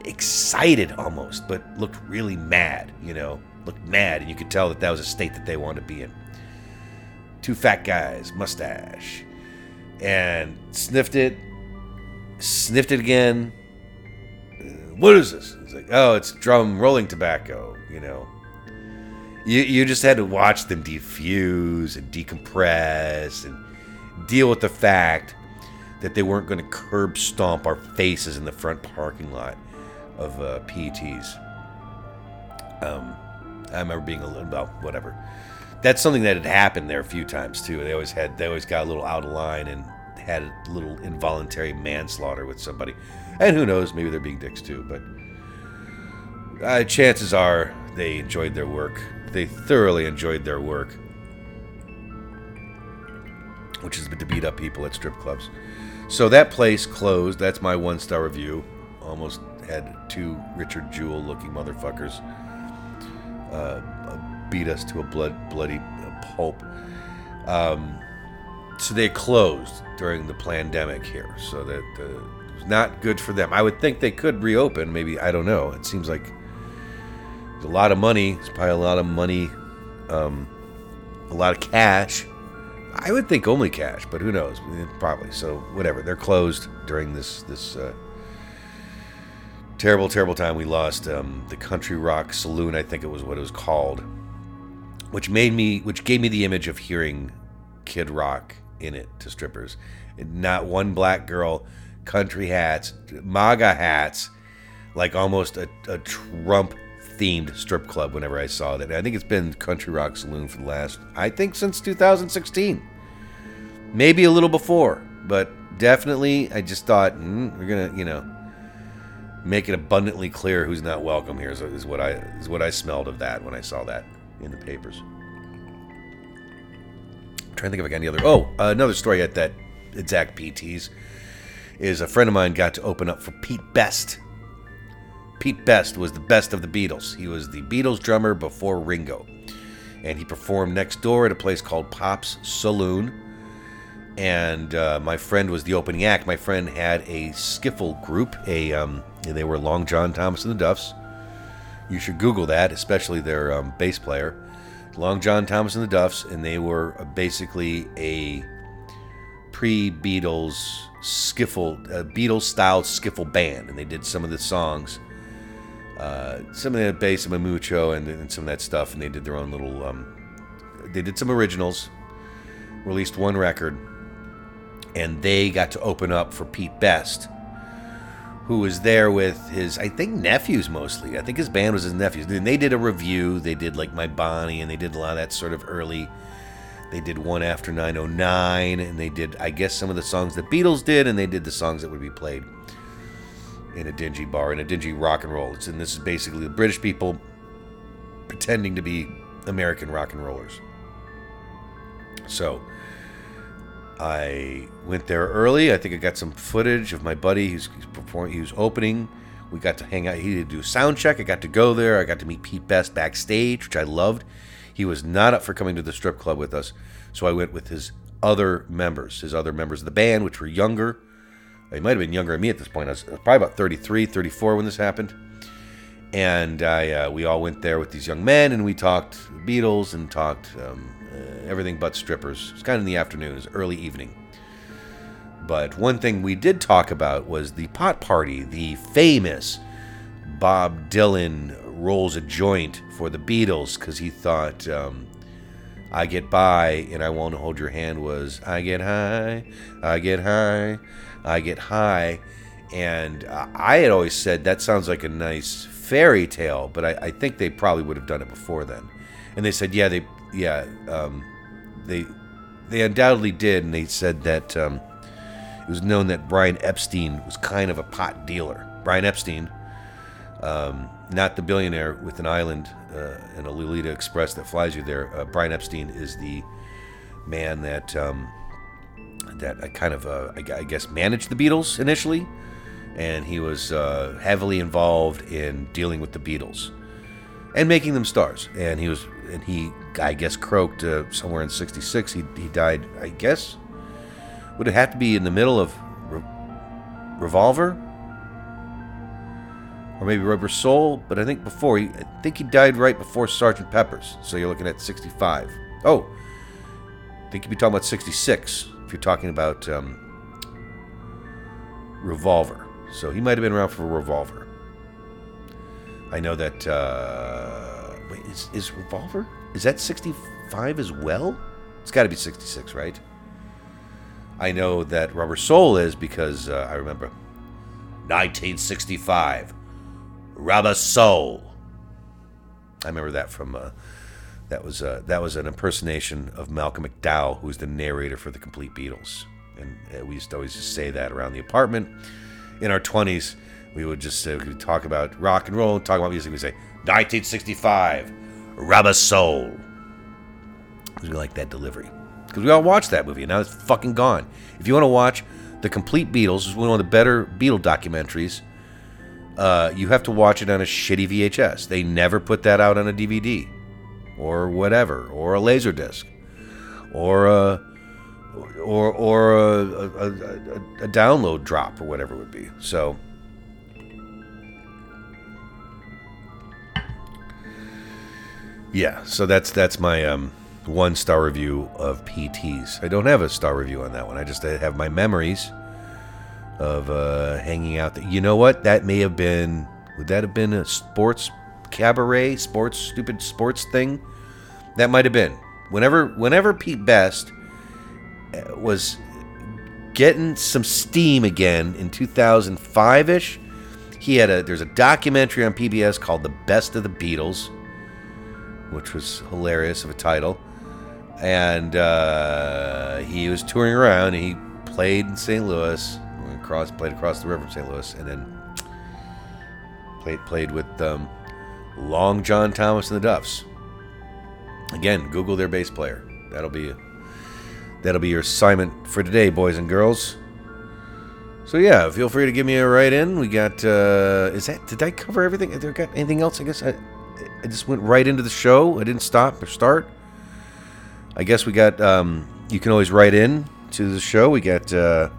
excited almost, but looked really mad, you know. looked mad, and you could tell that that was a state that they wanted to be in. Two fat guys, mustache, and sniffed it, sniffed it again. Uh, what is this? It's like, oh, it's drum rolling tobacco, you know. You, you just had to watch them defuse and decompress and deal with the fact that they weren't going to curb stomp our faces in the front parking lot of uh, PTs. Um, I remember being a little, well, whatever. That's something that had happened there a few times too. They always had, they always got a little out of line and had a little involuntary manslaughter with somebody. And who knows, maybe they're being dicks too. But uh, chances are they enjoyed their work. They thoroughly enjoyed their work, which is to beat up people at strip clubs. So that place closed. That's my one star review. Almost had two Richard Jewell looking motherfuckers uh, beat us to a blood bloody pulp. Um, so they closed during the pandemic here, so that uh, it was not good for them. I would think they could reopen. Maybe I don't know. It seems like a lot of money. It's probably a lot of money, um, a lot of cash. I would think only cash, but who knows? Probably. So whatever. They're closed during this this uh, terrible, terrible time. We lost um, the Country Rock Saloon. I think it was what it was called, which made me, which gave me the image of hearing Kid Rock in it to strippers. Not one black girl, country hats, MAGA hats, like almost a, a Trump themed strip club whenever I saw that. I think it's been Country Rock Saloon for the last, I think, since 2016. Maybe a little before, but definitely I just thought, mm, we're going to, you know, make it abundantly clear who's not welcome here is, is what I is what I smelled of that when I saw that in the papers. I'm trying to think of any other. Oh, uh, another story at that exact PTs is a friend of mine got to open up for Pete Best. Pete Best was the best of the Beatles. He was the Beatles drummer before Ringo, and he performed next door at a place called Pop's Saloon. And uh, my friend was the opening act. My friend had a skiffle group, a um, they were Long John Thomas and the Duffs. You should Google that, especially their um, bass player, Long John Thomas and the Duffs, and they were basically a pre-Beatles skiffle, uh, Beatles-style skiffle band, and they did some of the songs, uh, some of the Besame Mucho, and, and, some of that stuff, and they did their own little. Um, they did some originals, released one record, and they got to open up for Pete Best who was there with his, I think, nephews mostly. I think his band was his nephews. And they did a review. They did like My Bonnie, and they did a lot of that sort of early. They did one after 909, and they did, I guess, some of the songs that Beatles did, and they did the songs that would be played in a dingy bar, in a dingy rock and roll. and this is basically the British people pretending to be American rock and rollers. So I went there early. I think I got some footage of my buddy who's, performing. He was opening. We got to hang out. He did do a sound check. I got to go there. I got to meet Pete Best backstage, which I loved. He was not up for coming to the strip club with us, so I went with his other members, his other members of the band, which were younger. They might have been younger than me at this point. I was probably about 33, 34 when this happened. And I, uh, we all went there with these young men, and we talked Beatles and talked um, uh, everything but strippers. It's kind of in the afternoon, it was early evening. But one thing we did talk about was the pot party, the famous Bob Dylan rolls a joint for the Beatles because he thought um, I Get By and I Won't Hold Your Hand was I Get High, I Get High, I Get High. And I had always said that sounds like a nice fairy tale, but I, I think they probably would have done it before then. And they said, yeah, they yeah, um, they they undoubtedly did, and they said that um, it was known that Brian Epstein was kind of a pot dealer. Brian Epstein, um, not the billionaire with an island uh, and a Lolita Express that flies you there. Uh, Brian Epstein is the man that um, that kind of uh, I guess managed the Beatles initially, and he was uh, heavily involved in dealing with the Beatles and making them stars. And he was and he I guess croaked uh, somewhere in '66. He he died. I guess would it have to be in the middle of Re- Revolver? or maybe Rubber Soul, but I think before he, I think he died right before Sergeant Pepper's. So you're looking at 65. Oh, I think you'd be talking about 66 if you're talking about um, Revolver. So he might have been around for a Revolver. I know that. Uh, wait, is, is Revolver? Is that 65 as well? It's got to be 66, right? I know that Rubber Soul is because uh, I remember 1965. Rubber Soul. I remember that from uh, that was uh, that was an impersonation of Malcolm McDowell, who was the narrator for the Compleat Beatles, and uh, we used to always just say that around the apartment. In our twenties, we would just uh, talk about rock and roll, talk about music. We say 1965, Rubber Soul, we like that delivery. Because we all watched that movie, and now it's fucking gone. If you want to watch the Compleat Beatles, it's one of the better Beatle documentaries uh, you have to watch it on a shitty VHS. They never put that out on a DVD or whatever, or a laser disc, or a or or a, a, a, a download drop or whatever it would be. So. Yeah, so that's that's my um, one star review of PTs. I don't have a star review on that one. I just have my memories of uh, hanging out. There. You know what? That may have been. Would that have been a sports cabaret, sports stupid sports thing? That might have been. Whenever whenever Pete Best uh, was getting some steam again in 2005 ish, he had a there's a documentary on PBS called The Best of the Beatles, which was hilarious of a title, and uh, he was touring around. And he played in St. Louis across, played across the river from St. Louis, and then played played with um, Long John Thomas and the Duffs. Again, Google their bass player. That'll be that'll be your assignment for today, boys and girls. So yeah, feel free to give me a write in. We got uh, is that did I cover everything? Did I got anything else? I guess I I just went right into the show. I didn't stop or start. I guess we got um, you can always write in to the show. We got uh,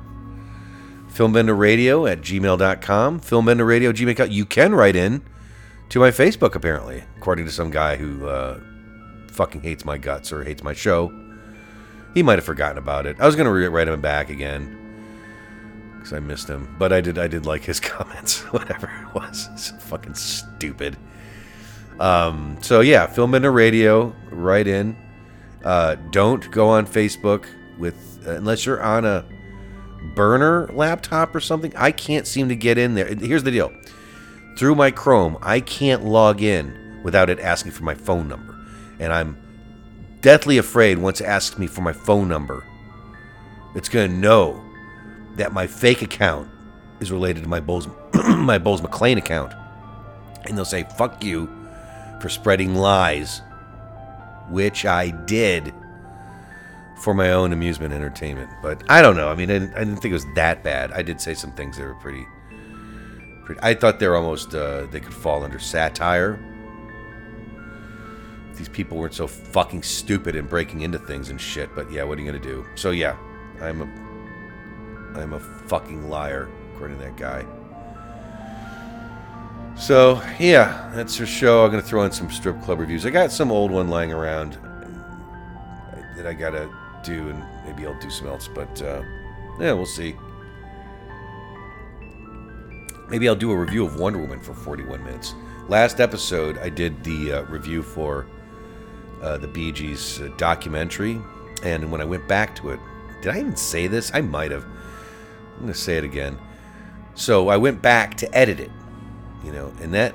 filmbenderradio at gmail.com. Filmbenderradio, gmail.com. You can write in to my Facebook, apparently, according to some guy who uh, fucking hates my guts or hates my show. He might have forgotten about it. I was going to write him back again because I missed him, but I did. I did like his comments, whatever it was. It's fucking stupid. Um, so yeah, Filmbender Radio, write in. Uh, don't go on Facebook with uh, unless you're on a burner laptop or something. I can't seem to get in there. Here's the deal through my Chrome, I can't log in without it asking for my phone number. And I'm deathly afraid once it asks me for my phone number, it's going to know that my fake account is related to my Bowles, my Bowles McLean account. And they'll say, fuck you for spreading lies, which I did for my own amusement entertainment. But I don't know. I mean, I didn't, I didn't, think it was that bad. I did say some things that were pretty. Pretty I thought they were almost uh, they could fall under satire. These people weren't so fucking stupid and breaking into things and shit. But yeah, what are you gonna do? So yeah, I'm a I'm a fucking liar according to that guy. So yeah, that's your show. I'm gonna throw in some strip club reviews. I got some old one lying around that I gotta do, and maybe I'll do some else. But uh, yeah, we'll see. Maybe I'll do a review of Wonder Woman for 41 minutes. Last episode, I did the uh, review for uh, the Bee Gees uh, documentary, and when I went back to it, did I even say this? I might have. I'm going to say it again. So I went back to edit it, you know, and that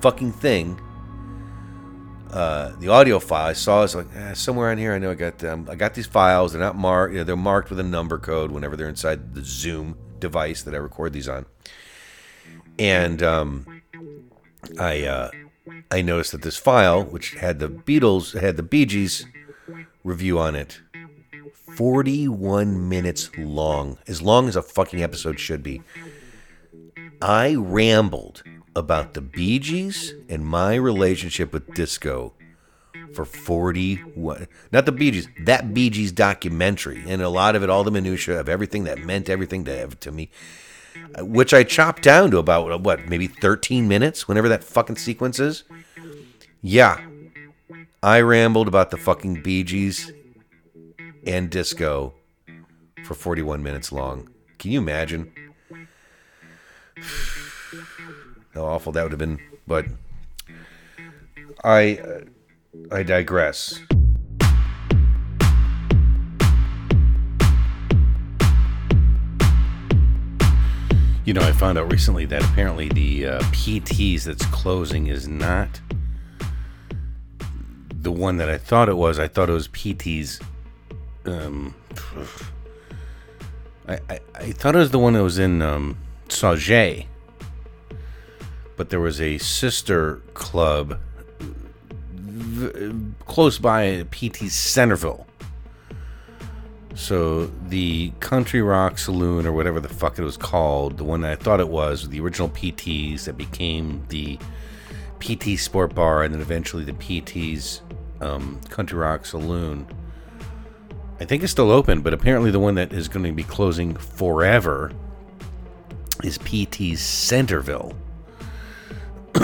fucking thing uh, the audio file I saw is like eh, somewhere on here. I know I got them. I got these files. They're not marked. You know, they're marked with a number code whenever they're inside the Zoom device that I record these on. And um, I uh, I noticed that this file, which had the Beatles, had the Bee Gees review on it, 41 minutes long, as long as a fucking episode should be. I rambled about the Bee Gees and my relationship with disco for 41 not the Bee Gees that Bee Gees documentary and a lot of it all the minutia of everything that meant everything to, to me which I chopped down to about what, maybe 13 minutes, whenever that fucking sequence is. Yeah, I rambled about the fucking Bee Gees and disco for 41 minutes long. Can you imagine how awful that would have been? But I, uh, I digress. You know, I found out recently that apparently the uh, PTs that's closing is not the one that I thought it was. I thought it was PT's. Um, I, I, I thought it was the one that was in um, but there was a sister club v- close by PT's Centerville. So the Country Rock Saloon, or whatever the fuck it was called, the one I thought it was, the original PTs that became the PT Sport Bar, and then eventually the PT's um, Country Rock Saloon. I think it's still open, but apparently the one that is going to be closing forever is PT's Centerville.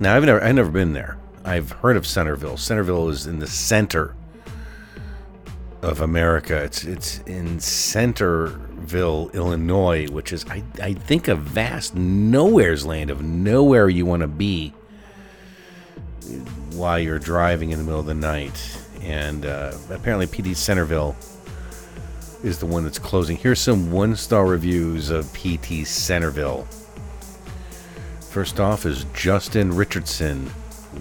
now I've never I've never been there. I've heard of Centerville. Centerville is in the center of America. It's it's in Centerville, Illinois, which is I, I think a vast nowhere's land of nowhere you want to be while you're driving in the middle of the night. And uh, apparently, PT Centerville is the one that's closing. Here's some one star reviews of PT Centerville. First off is Justin Richardson,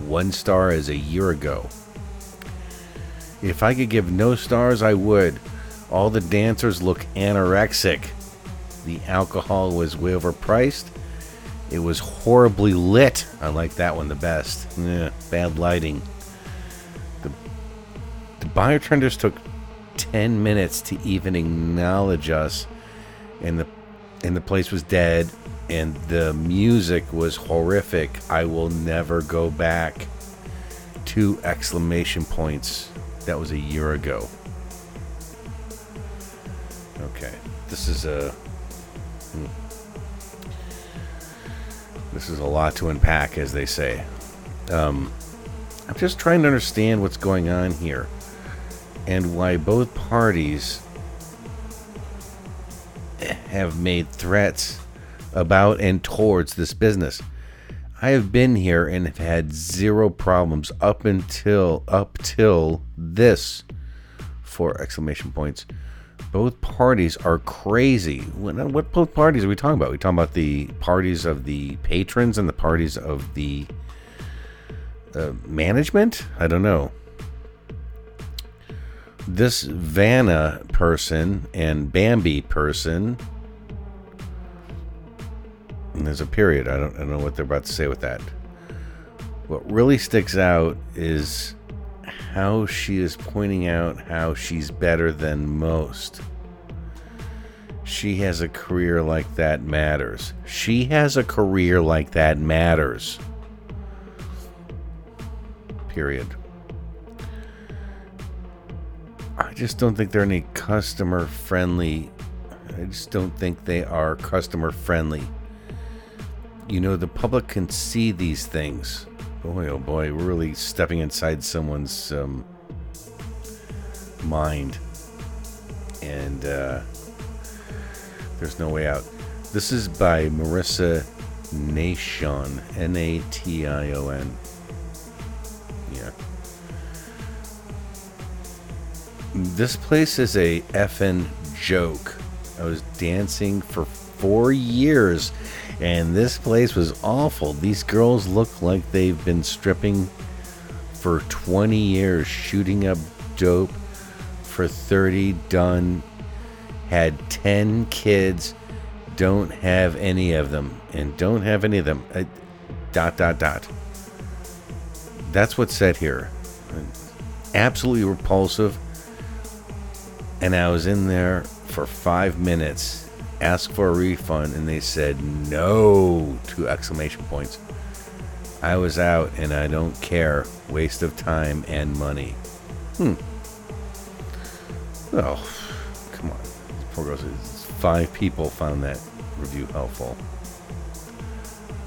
one star as a year ago. If I could give no stars, I would. All the dancers look anorexic. The alcohol was way overpriced. It was horribly lit. I like that one the best. Yeah, bad lighting. The, the bartenders took 10 minutes to even acknowledge us, and the and the place was dead, and the music was horrific. I will never go back. Two exclamation points. That was a year ago. Okay, this is a. Hmm. This is a lot to unpack, as they say. Um, I'm just trying to understand what's going on here and why both parties have made threats about and towards this business. I have been here and have had zero problems up until up till this four exclamation points. Both parties are crazy. What, both parties are we talking about? Are we talking about the parties of the patrons and the parties of the uh, management? I don't know. This Vanna person and Bambi person. And there's a period. I don't, I don't know what they're about to say with that. What really sticks out is how she is pointing out how she's better than most. She has a career like that matters. She has a career like that matters. Period. I just don't think they're any customer friendly. I just don't think they are customer friendly. You know, the public can see these things. Boy, oh boy, we're really stepping inside someone's um, mind. And uh, there's no way out. This is by Marissa Nation. N A T I O N. Yeah. This place is a effing joke. I was dancing for four years and this place was awful. These girls look like they've been stripping for 20 years, shooting up dope for 30, done, had 10 kids, don't have any of them, and don't have any of them. Uh, dot, dot, dot. That's what's said here. Absolutely repulsive. And I was in there for five minutes asked for a refund and they said no two exclamation points i was out and i don't care waste of time and money hmm oh come on poor girls five people found that review helpful.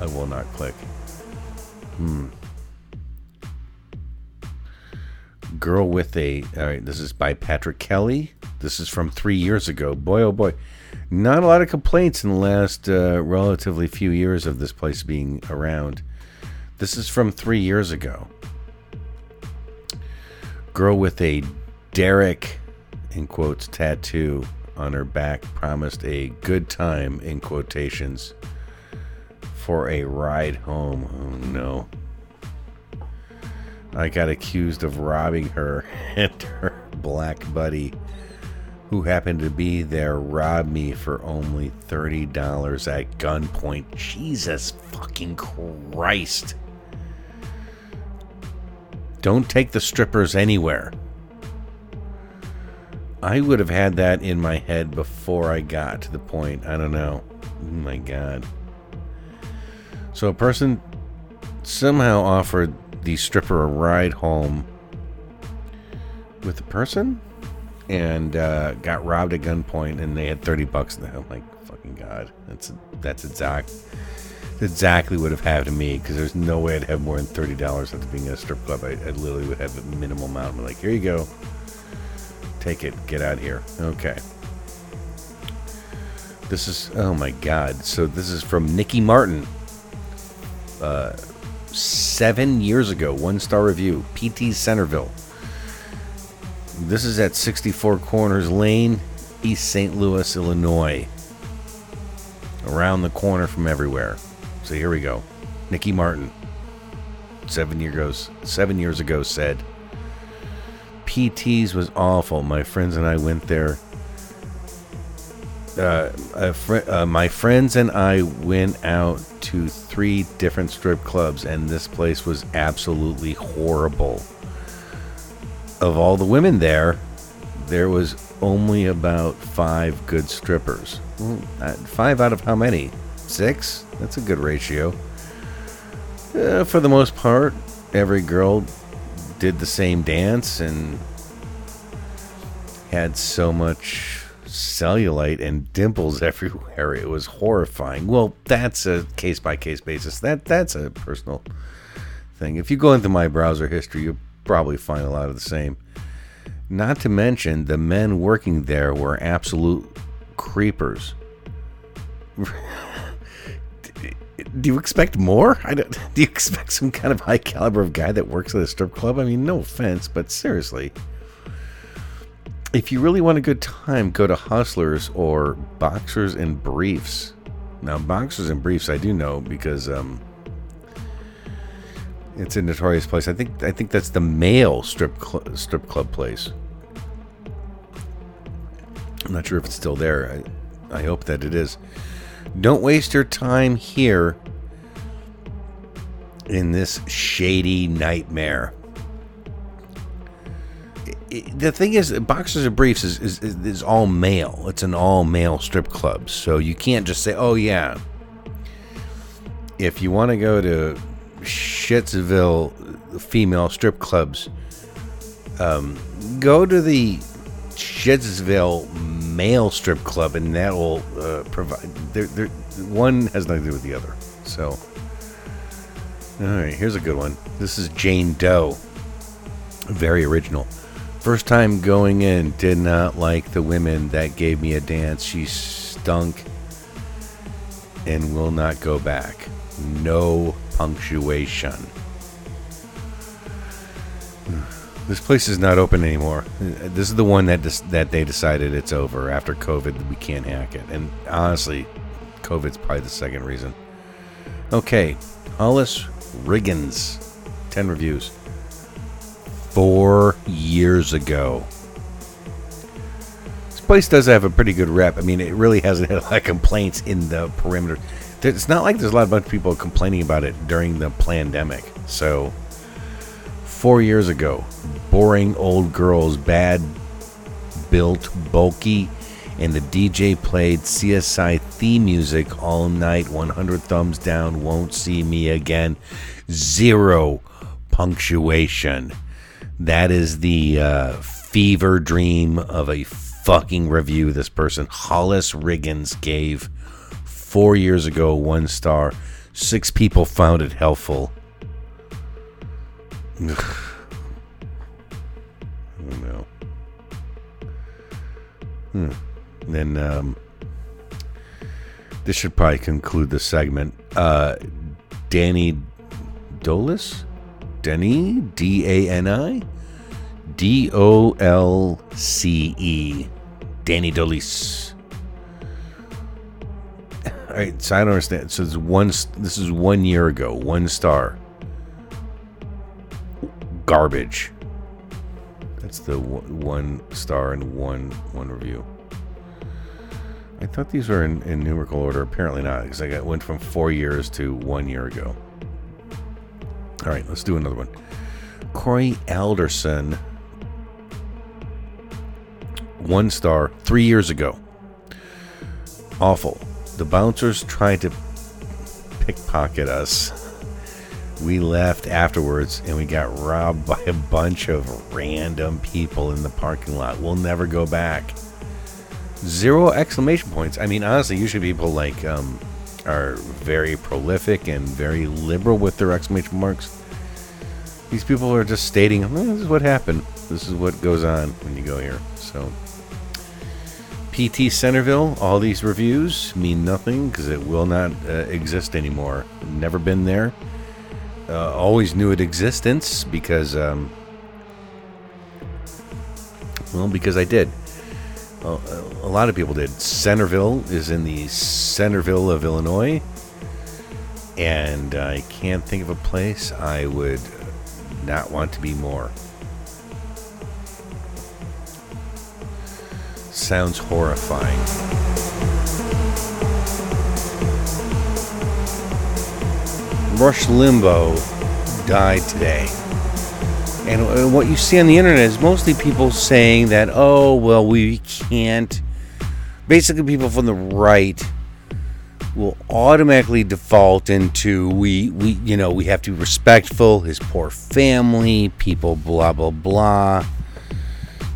I will not click. Hmm. Girl with a. All right, this is by Patrick Kelly. This is from three years ago. Boy, oh boy. Not a lot of complaints in the last uh, relatively few years of this place being around. This is from three years ago. Girl with a Derek, in quotes, tattoo on her back promised a good time, in quotations, for a ride home. Oh no. I got accused of robbing her and her black buddy, who happened to be there, robbed me for only $30 at gunpoint. Jesus fucking Christ. Don't take the strippers anywhere. I would have had that in my head before I got to the point. I don't know. Oh my God. So a person somehow offered the stripper a ride home with the person and uh, got robbed at gunpoint and they had 30 bucks in I'm like, fucking God. That's that's exact exactly what would have happened to me because there's no way I'd have more than $30 after being at a strip club. I, I literally would have a minimal amount. I'm like, here you go. Take it. Get out of here. Okay. This is, oh my God. So this is from Nikki Martin. Uh, seven years ago, one star review, PT Centerville. This is at 64 Corners Lane, East St. Louis, Illinois. Around the corner from everywhere. So here we go. Nikki Martin, seven years ago, seven years ago, said, "PTs was awful. My friends and I went there. Uh, fr- uh, my friends and I went out to three different strip clubs, and this place was absolutely horrible. Of all the women there, there was only about five good strippers. Uh, five out of how many? Six? That's a good ratio. Uh, for the most part, every girl did the same dance and had so much cellulite and dimples everywhere. It was horrifying. Well, that's a case by case basis. That that's a personal thing. If you go into my browser history, you'll probably find a lot of the same. Not to mention the men working there were absolute creepers. do you expect more? I don't, do you expect some kind of high caliber of guy that works at a strip club? I mean, no offense, but seriously. If you really want a good time, go to Hustlers or Boxers and Briefs. Now, Boxers and Briefs, I do know because um, it's a notorious place. I think I think that's the male strip cl- strip club place. I'm not sure if it's still there. I, I hope that it is. Don't waste your time here in this shady nightmare. the thing is, Boxers and Briefs is, is, is all male. It's an all male strip club. So you can't just say, oh, yeah. If you want to go to Shitsville female strip clubs, um, go to the Shitsville male strip club, and that will uh, provide. There, there, one has nothing to do with the other. So, all right, here's a good one. This is Jane Doe. Very original. First time going in, did not like the women that gave me a dance. She stunk and will not go back. No punctuation. This place is not open anymore. This is the one that dis- that they decided it's over after COVID. We can't hack it, and honestly, COVID's probably the second reason. Okay, Hollis Riggins, ten reviews. Four years ago. This place does have a pretty good rep. I mean, it really hasn't had a lot of complaints in the perimeter. It's not like there's a lot of people complaining about it during the pandemic. So four years ago. Boring old girls, bad built, bulky, and the DJ played CSI theme music all night. 100 thumbs down, won't see me again. Zero punctuation. That is the uh, fever dream of a fucking review this person, Hollis Riggins, gave Four years ago, one star. Six people found it helpful. Ugh. I don't know. Hmm. Then um, this should probably conclude the segment. Uh, Danny Dolis? Denny? D A N I? D O L C E. Danny Dolis. Right, so I don't understand. So it's one. This is one year ago. One star. Garbage. That's the one star and one one review. I thought these were in, in numerical order. Apparently not, because I got went from four years to one year ago. All right, let's do another one. Corey Alderson, one star, three years ago. Awful. The bouncers tried to pickpocket us. We left afterwards and we got robbed by a bunch of random people in the parking lot. We'll never go back. Zero exclamation points. I mean, honestly, usually people like um, are very prolific and very liberal with their exclamation marks. These people are just stating, "This is what happened. This is what goes on when you go here." So, PT Centerville. All these reviews mean nothing because it will not uh, exist anymore. Never been there. Uh, always knew it existence because, um, well, because I did a lot of people did. Centerville is in the Centerville of Illinois, and I can't think of a place I would not want to be more. Sounds horrifying. Rush Limbaugh died today. And uh, what you see on the internet is mostly people saying that, oh, well, we can't. Basically, people from the right will automatically default into we we you know we have to be respectful his poor family people blah blah blah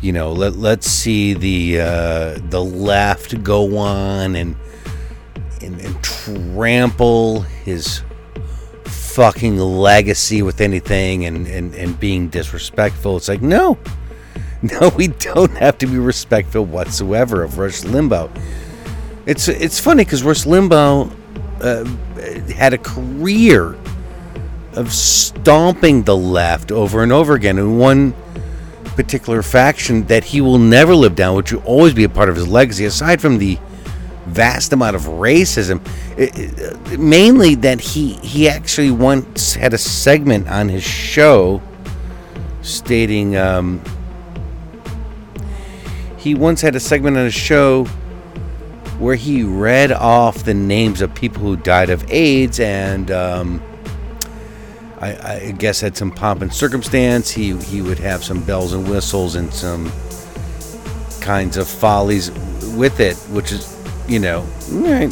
you know let let's see the uh, the left go on and, and and trample his fucking legacy with anything and, and, and being disrespectful. It's like, no, no, we don't have to be respectful whatsoever of Rush Limbaugh. It's it's funny because Rush Limbaugh uh, had a career of stomping the left over and over again and one particular faction that he will never live down, which will always be a part of his legacy, aside from the vast amount of racism. It, it, mainly that he he actually once had a segment on his show stating um, he once had a segment on his show where he read off the names of people who died of AIDS and um, I, I, guess had some pomp and circumstance. He he would have some bells and whistles and some kinds of follies with it, which is you know, right.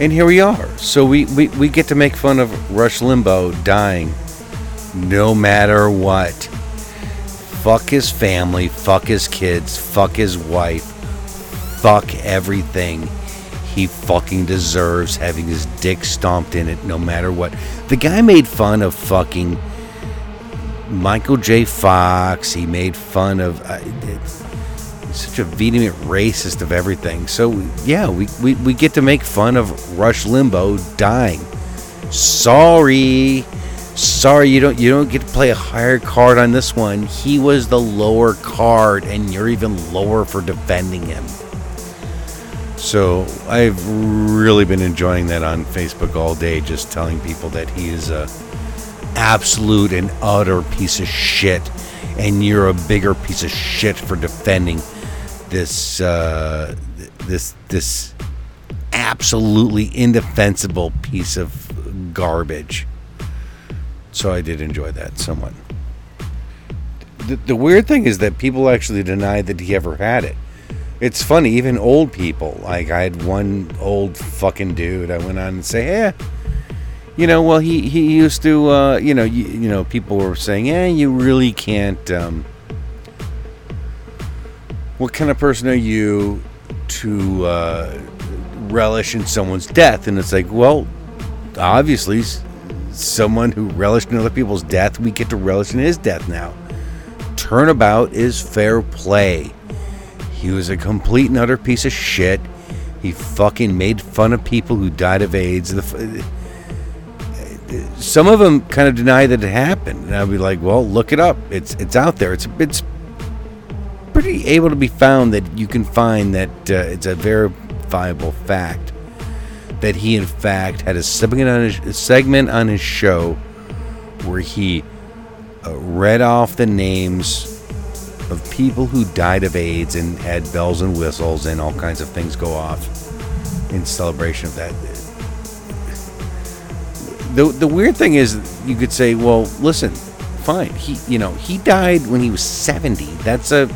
And here we are. So we, we, we get to make fun of Rush Limbaugh dying no matter what. Fuck his family, fuck his kids, fuck his wife, fuck everything. He fucking deserves having his dick stomped in it no matter what. The guy made fun of fucking Michael J. Fox. He made fun of. Uh, such a vehement racist of everything. So yeah, we, we, we get to make fun of Rush Limbaugh dying. Sorry, sorry you don't you don't get to play a higher card on this one. He was the lower card, and you're even lower for defending him. So I've really been enjoying that on Facebook all day, just telling people that he is a absolute and utter piece of shit, and you're a bigger piece of shit for defending this uh, this this absolutely indefensible piece of garbage. So I did enjoy that somewhat. The, the weird thing is that people actually deny that he ever had it. It's funny, even old people. Like I had one old fucking dude. I went on and say, "Yeah." you know, well, he, he used to, uh, you know, you, you know, people were saying, yeah, you really can't, um, what kind of person are you to uh, relish in someone's death? And it's like, well, obviously, someone who relished in other people's death, we get to relish in his death now. Turnabout is fair play. He was a complete and utter piece of shit. He fucking made fun of people who died of AIDS. Some of them kind of deny that it happened, and I'd be like, "Well, look it up. It's it's out there. It's it's pretty able to be found that you can find that uh, it's a verifiable fact that he in fact had a segment on his, a segment on his show where he uh, read off the names of people who died of AIDS and had bells and whistles and all kinds of things go off in celebration of that. The, the weird thing is you could say, well, listen, fine. He you know, he died when he was 70. That's a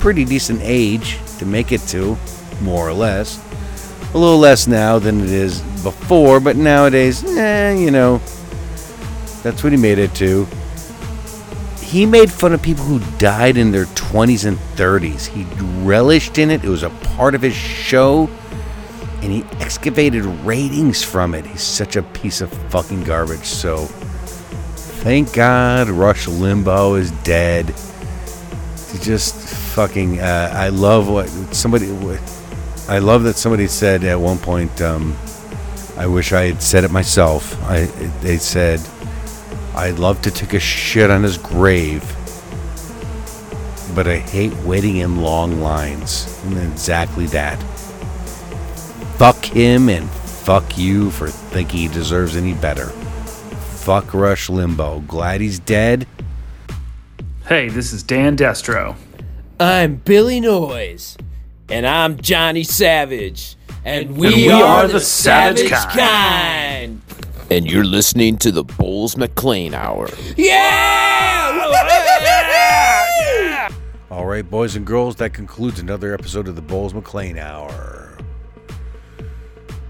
pretty decent age to make it to, more or less. A little less now than it is before, but nowadays, eh, you know, that's what he made it to he made fun of people who died in their 20s and 30s. He relished in it. It was a part of his show. And he excavated ratings from it. He's such a piece of fucking garbage. So, thank God Rush Limbaugh is dead. Just fucking. Uh, I love what somebody. I love that somebody said at one point. Um, I wish I had said it myself. I they said I'd love to take a shit on his grave, but I hate waiting in long lines. And exactly that. Fuck him and fuck you for thinking he deserves any better. Fuck Rush Limbaugh. Glad he's dead. Hey, this is Dan Destro. I'm Billy Noise. And I'm Johnny Savage. And we, And we are, are the, the Savage, Savage kind. And you're listening to the Bulls McLean Hour. Yeah! All right, boys and girls, that concludes another episode of the Bowles McLean Hour.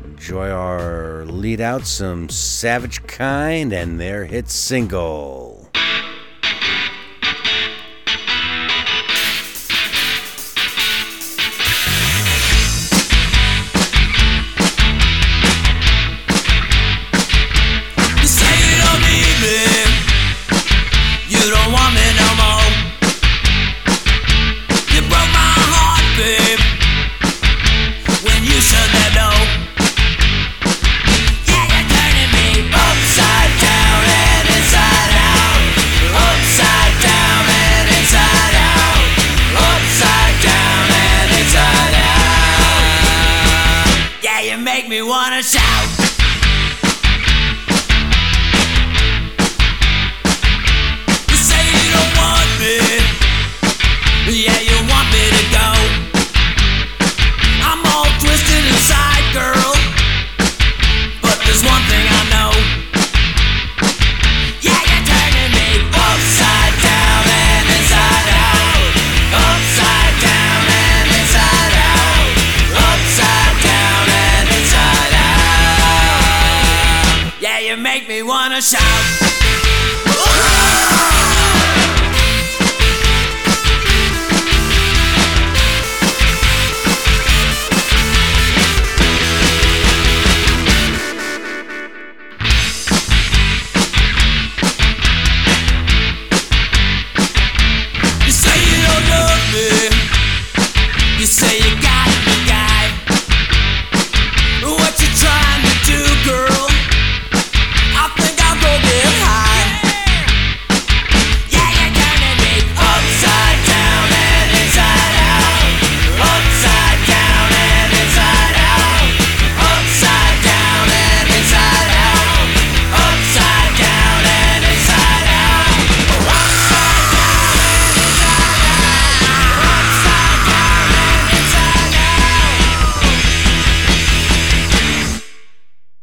Enjoy our lead out, some Savage Kind and their hit single.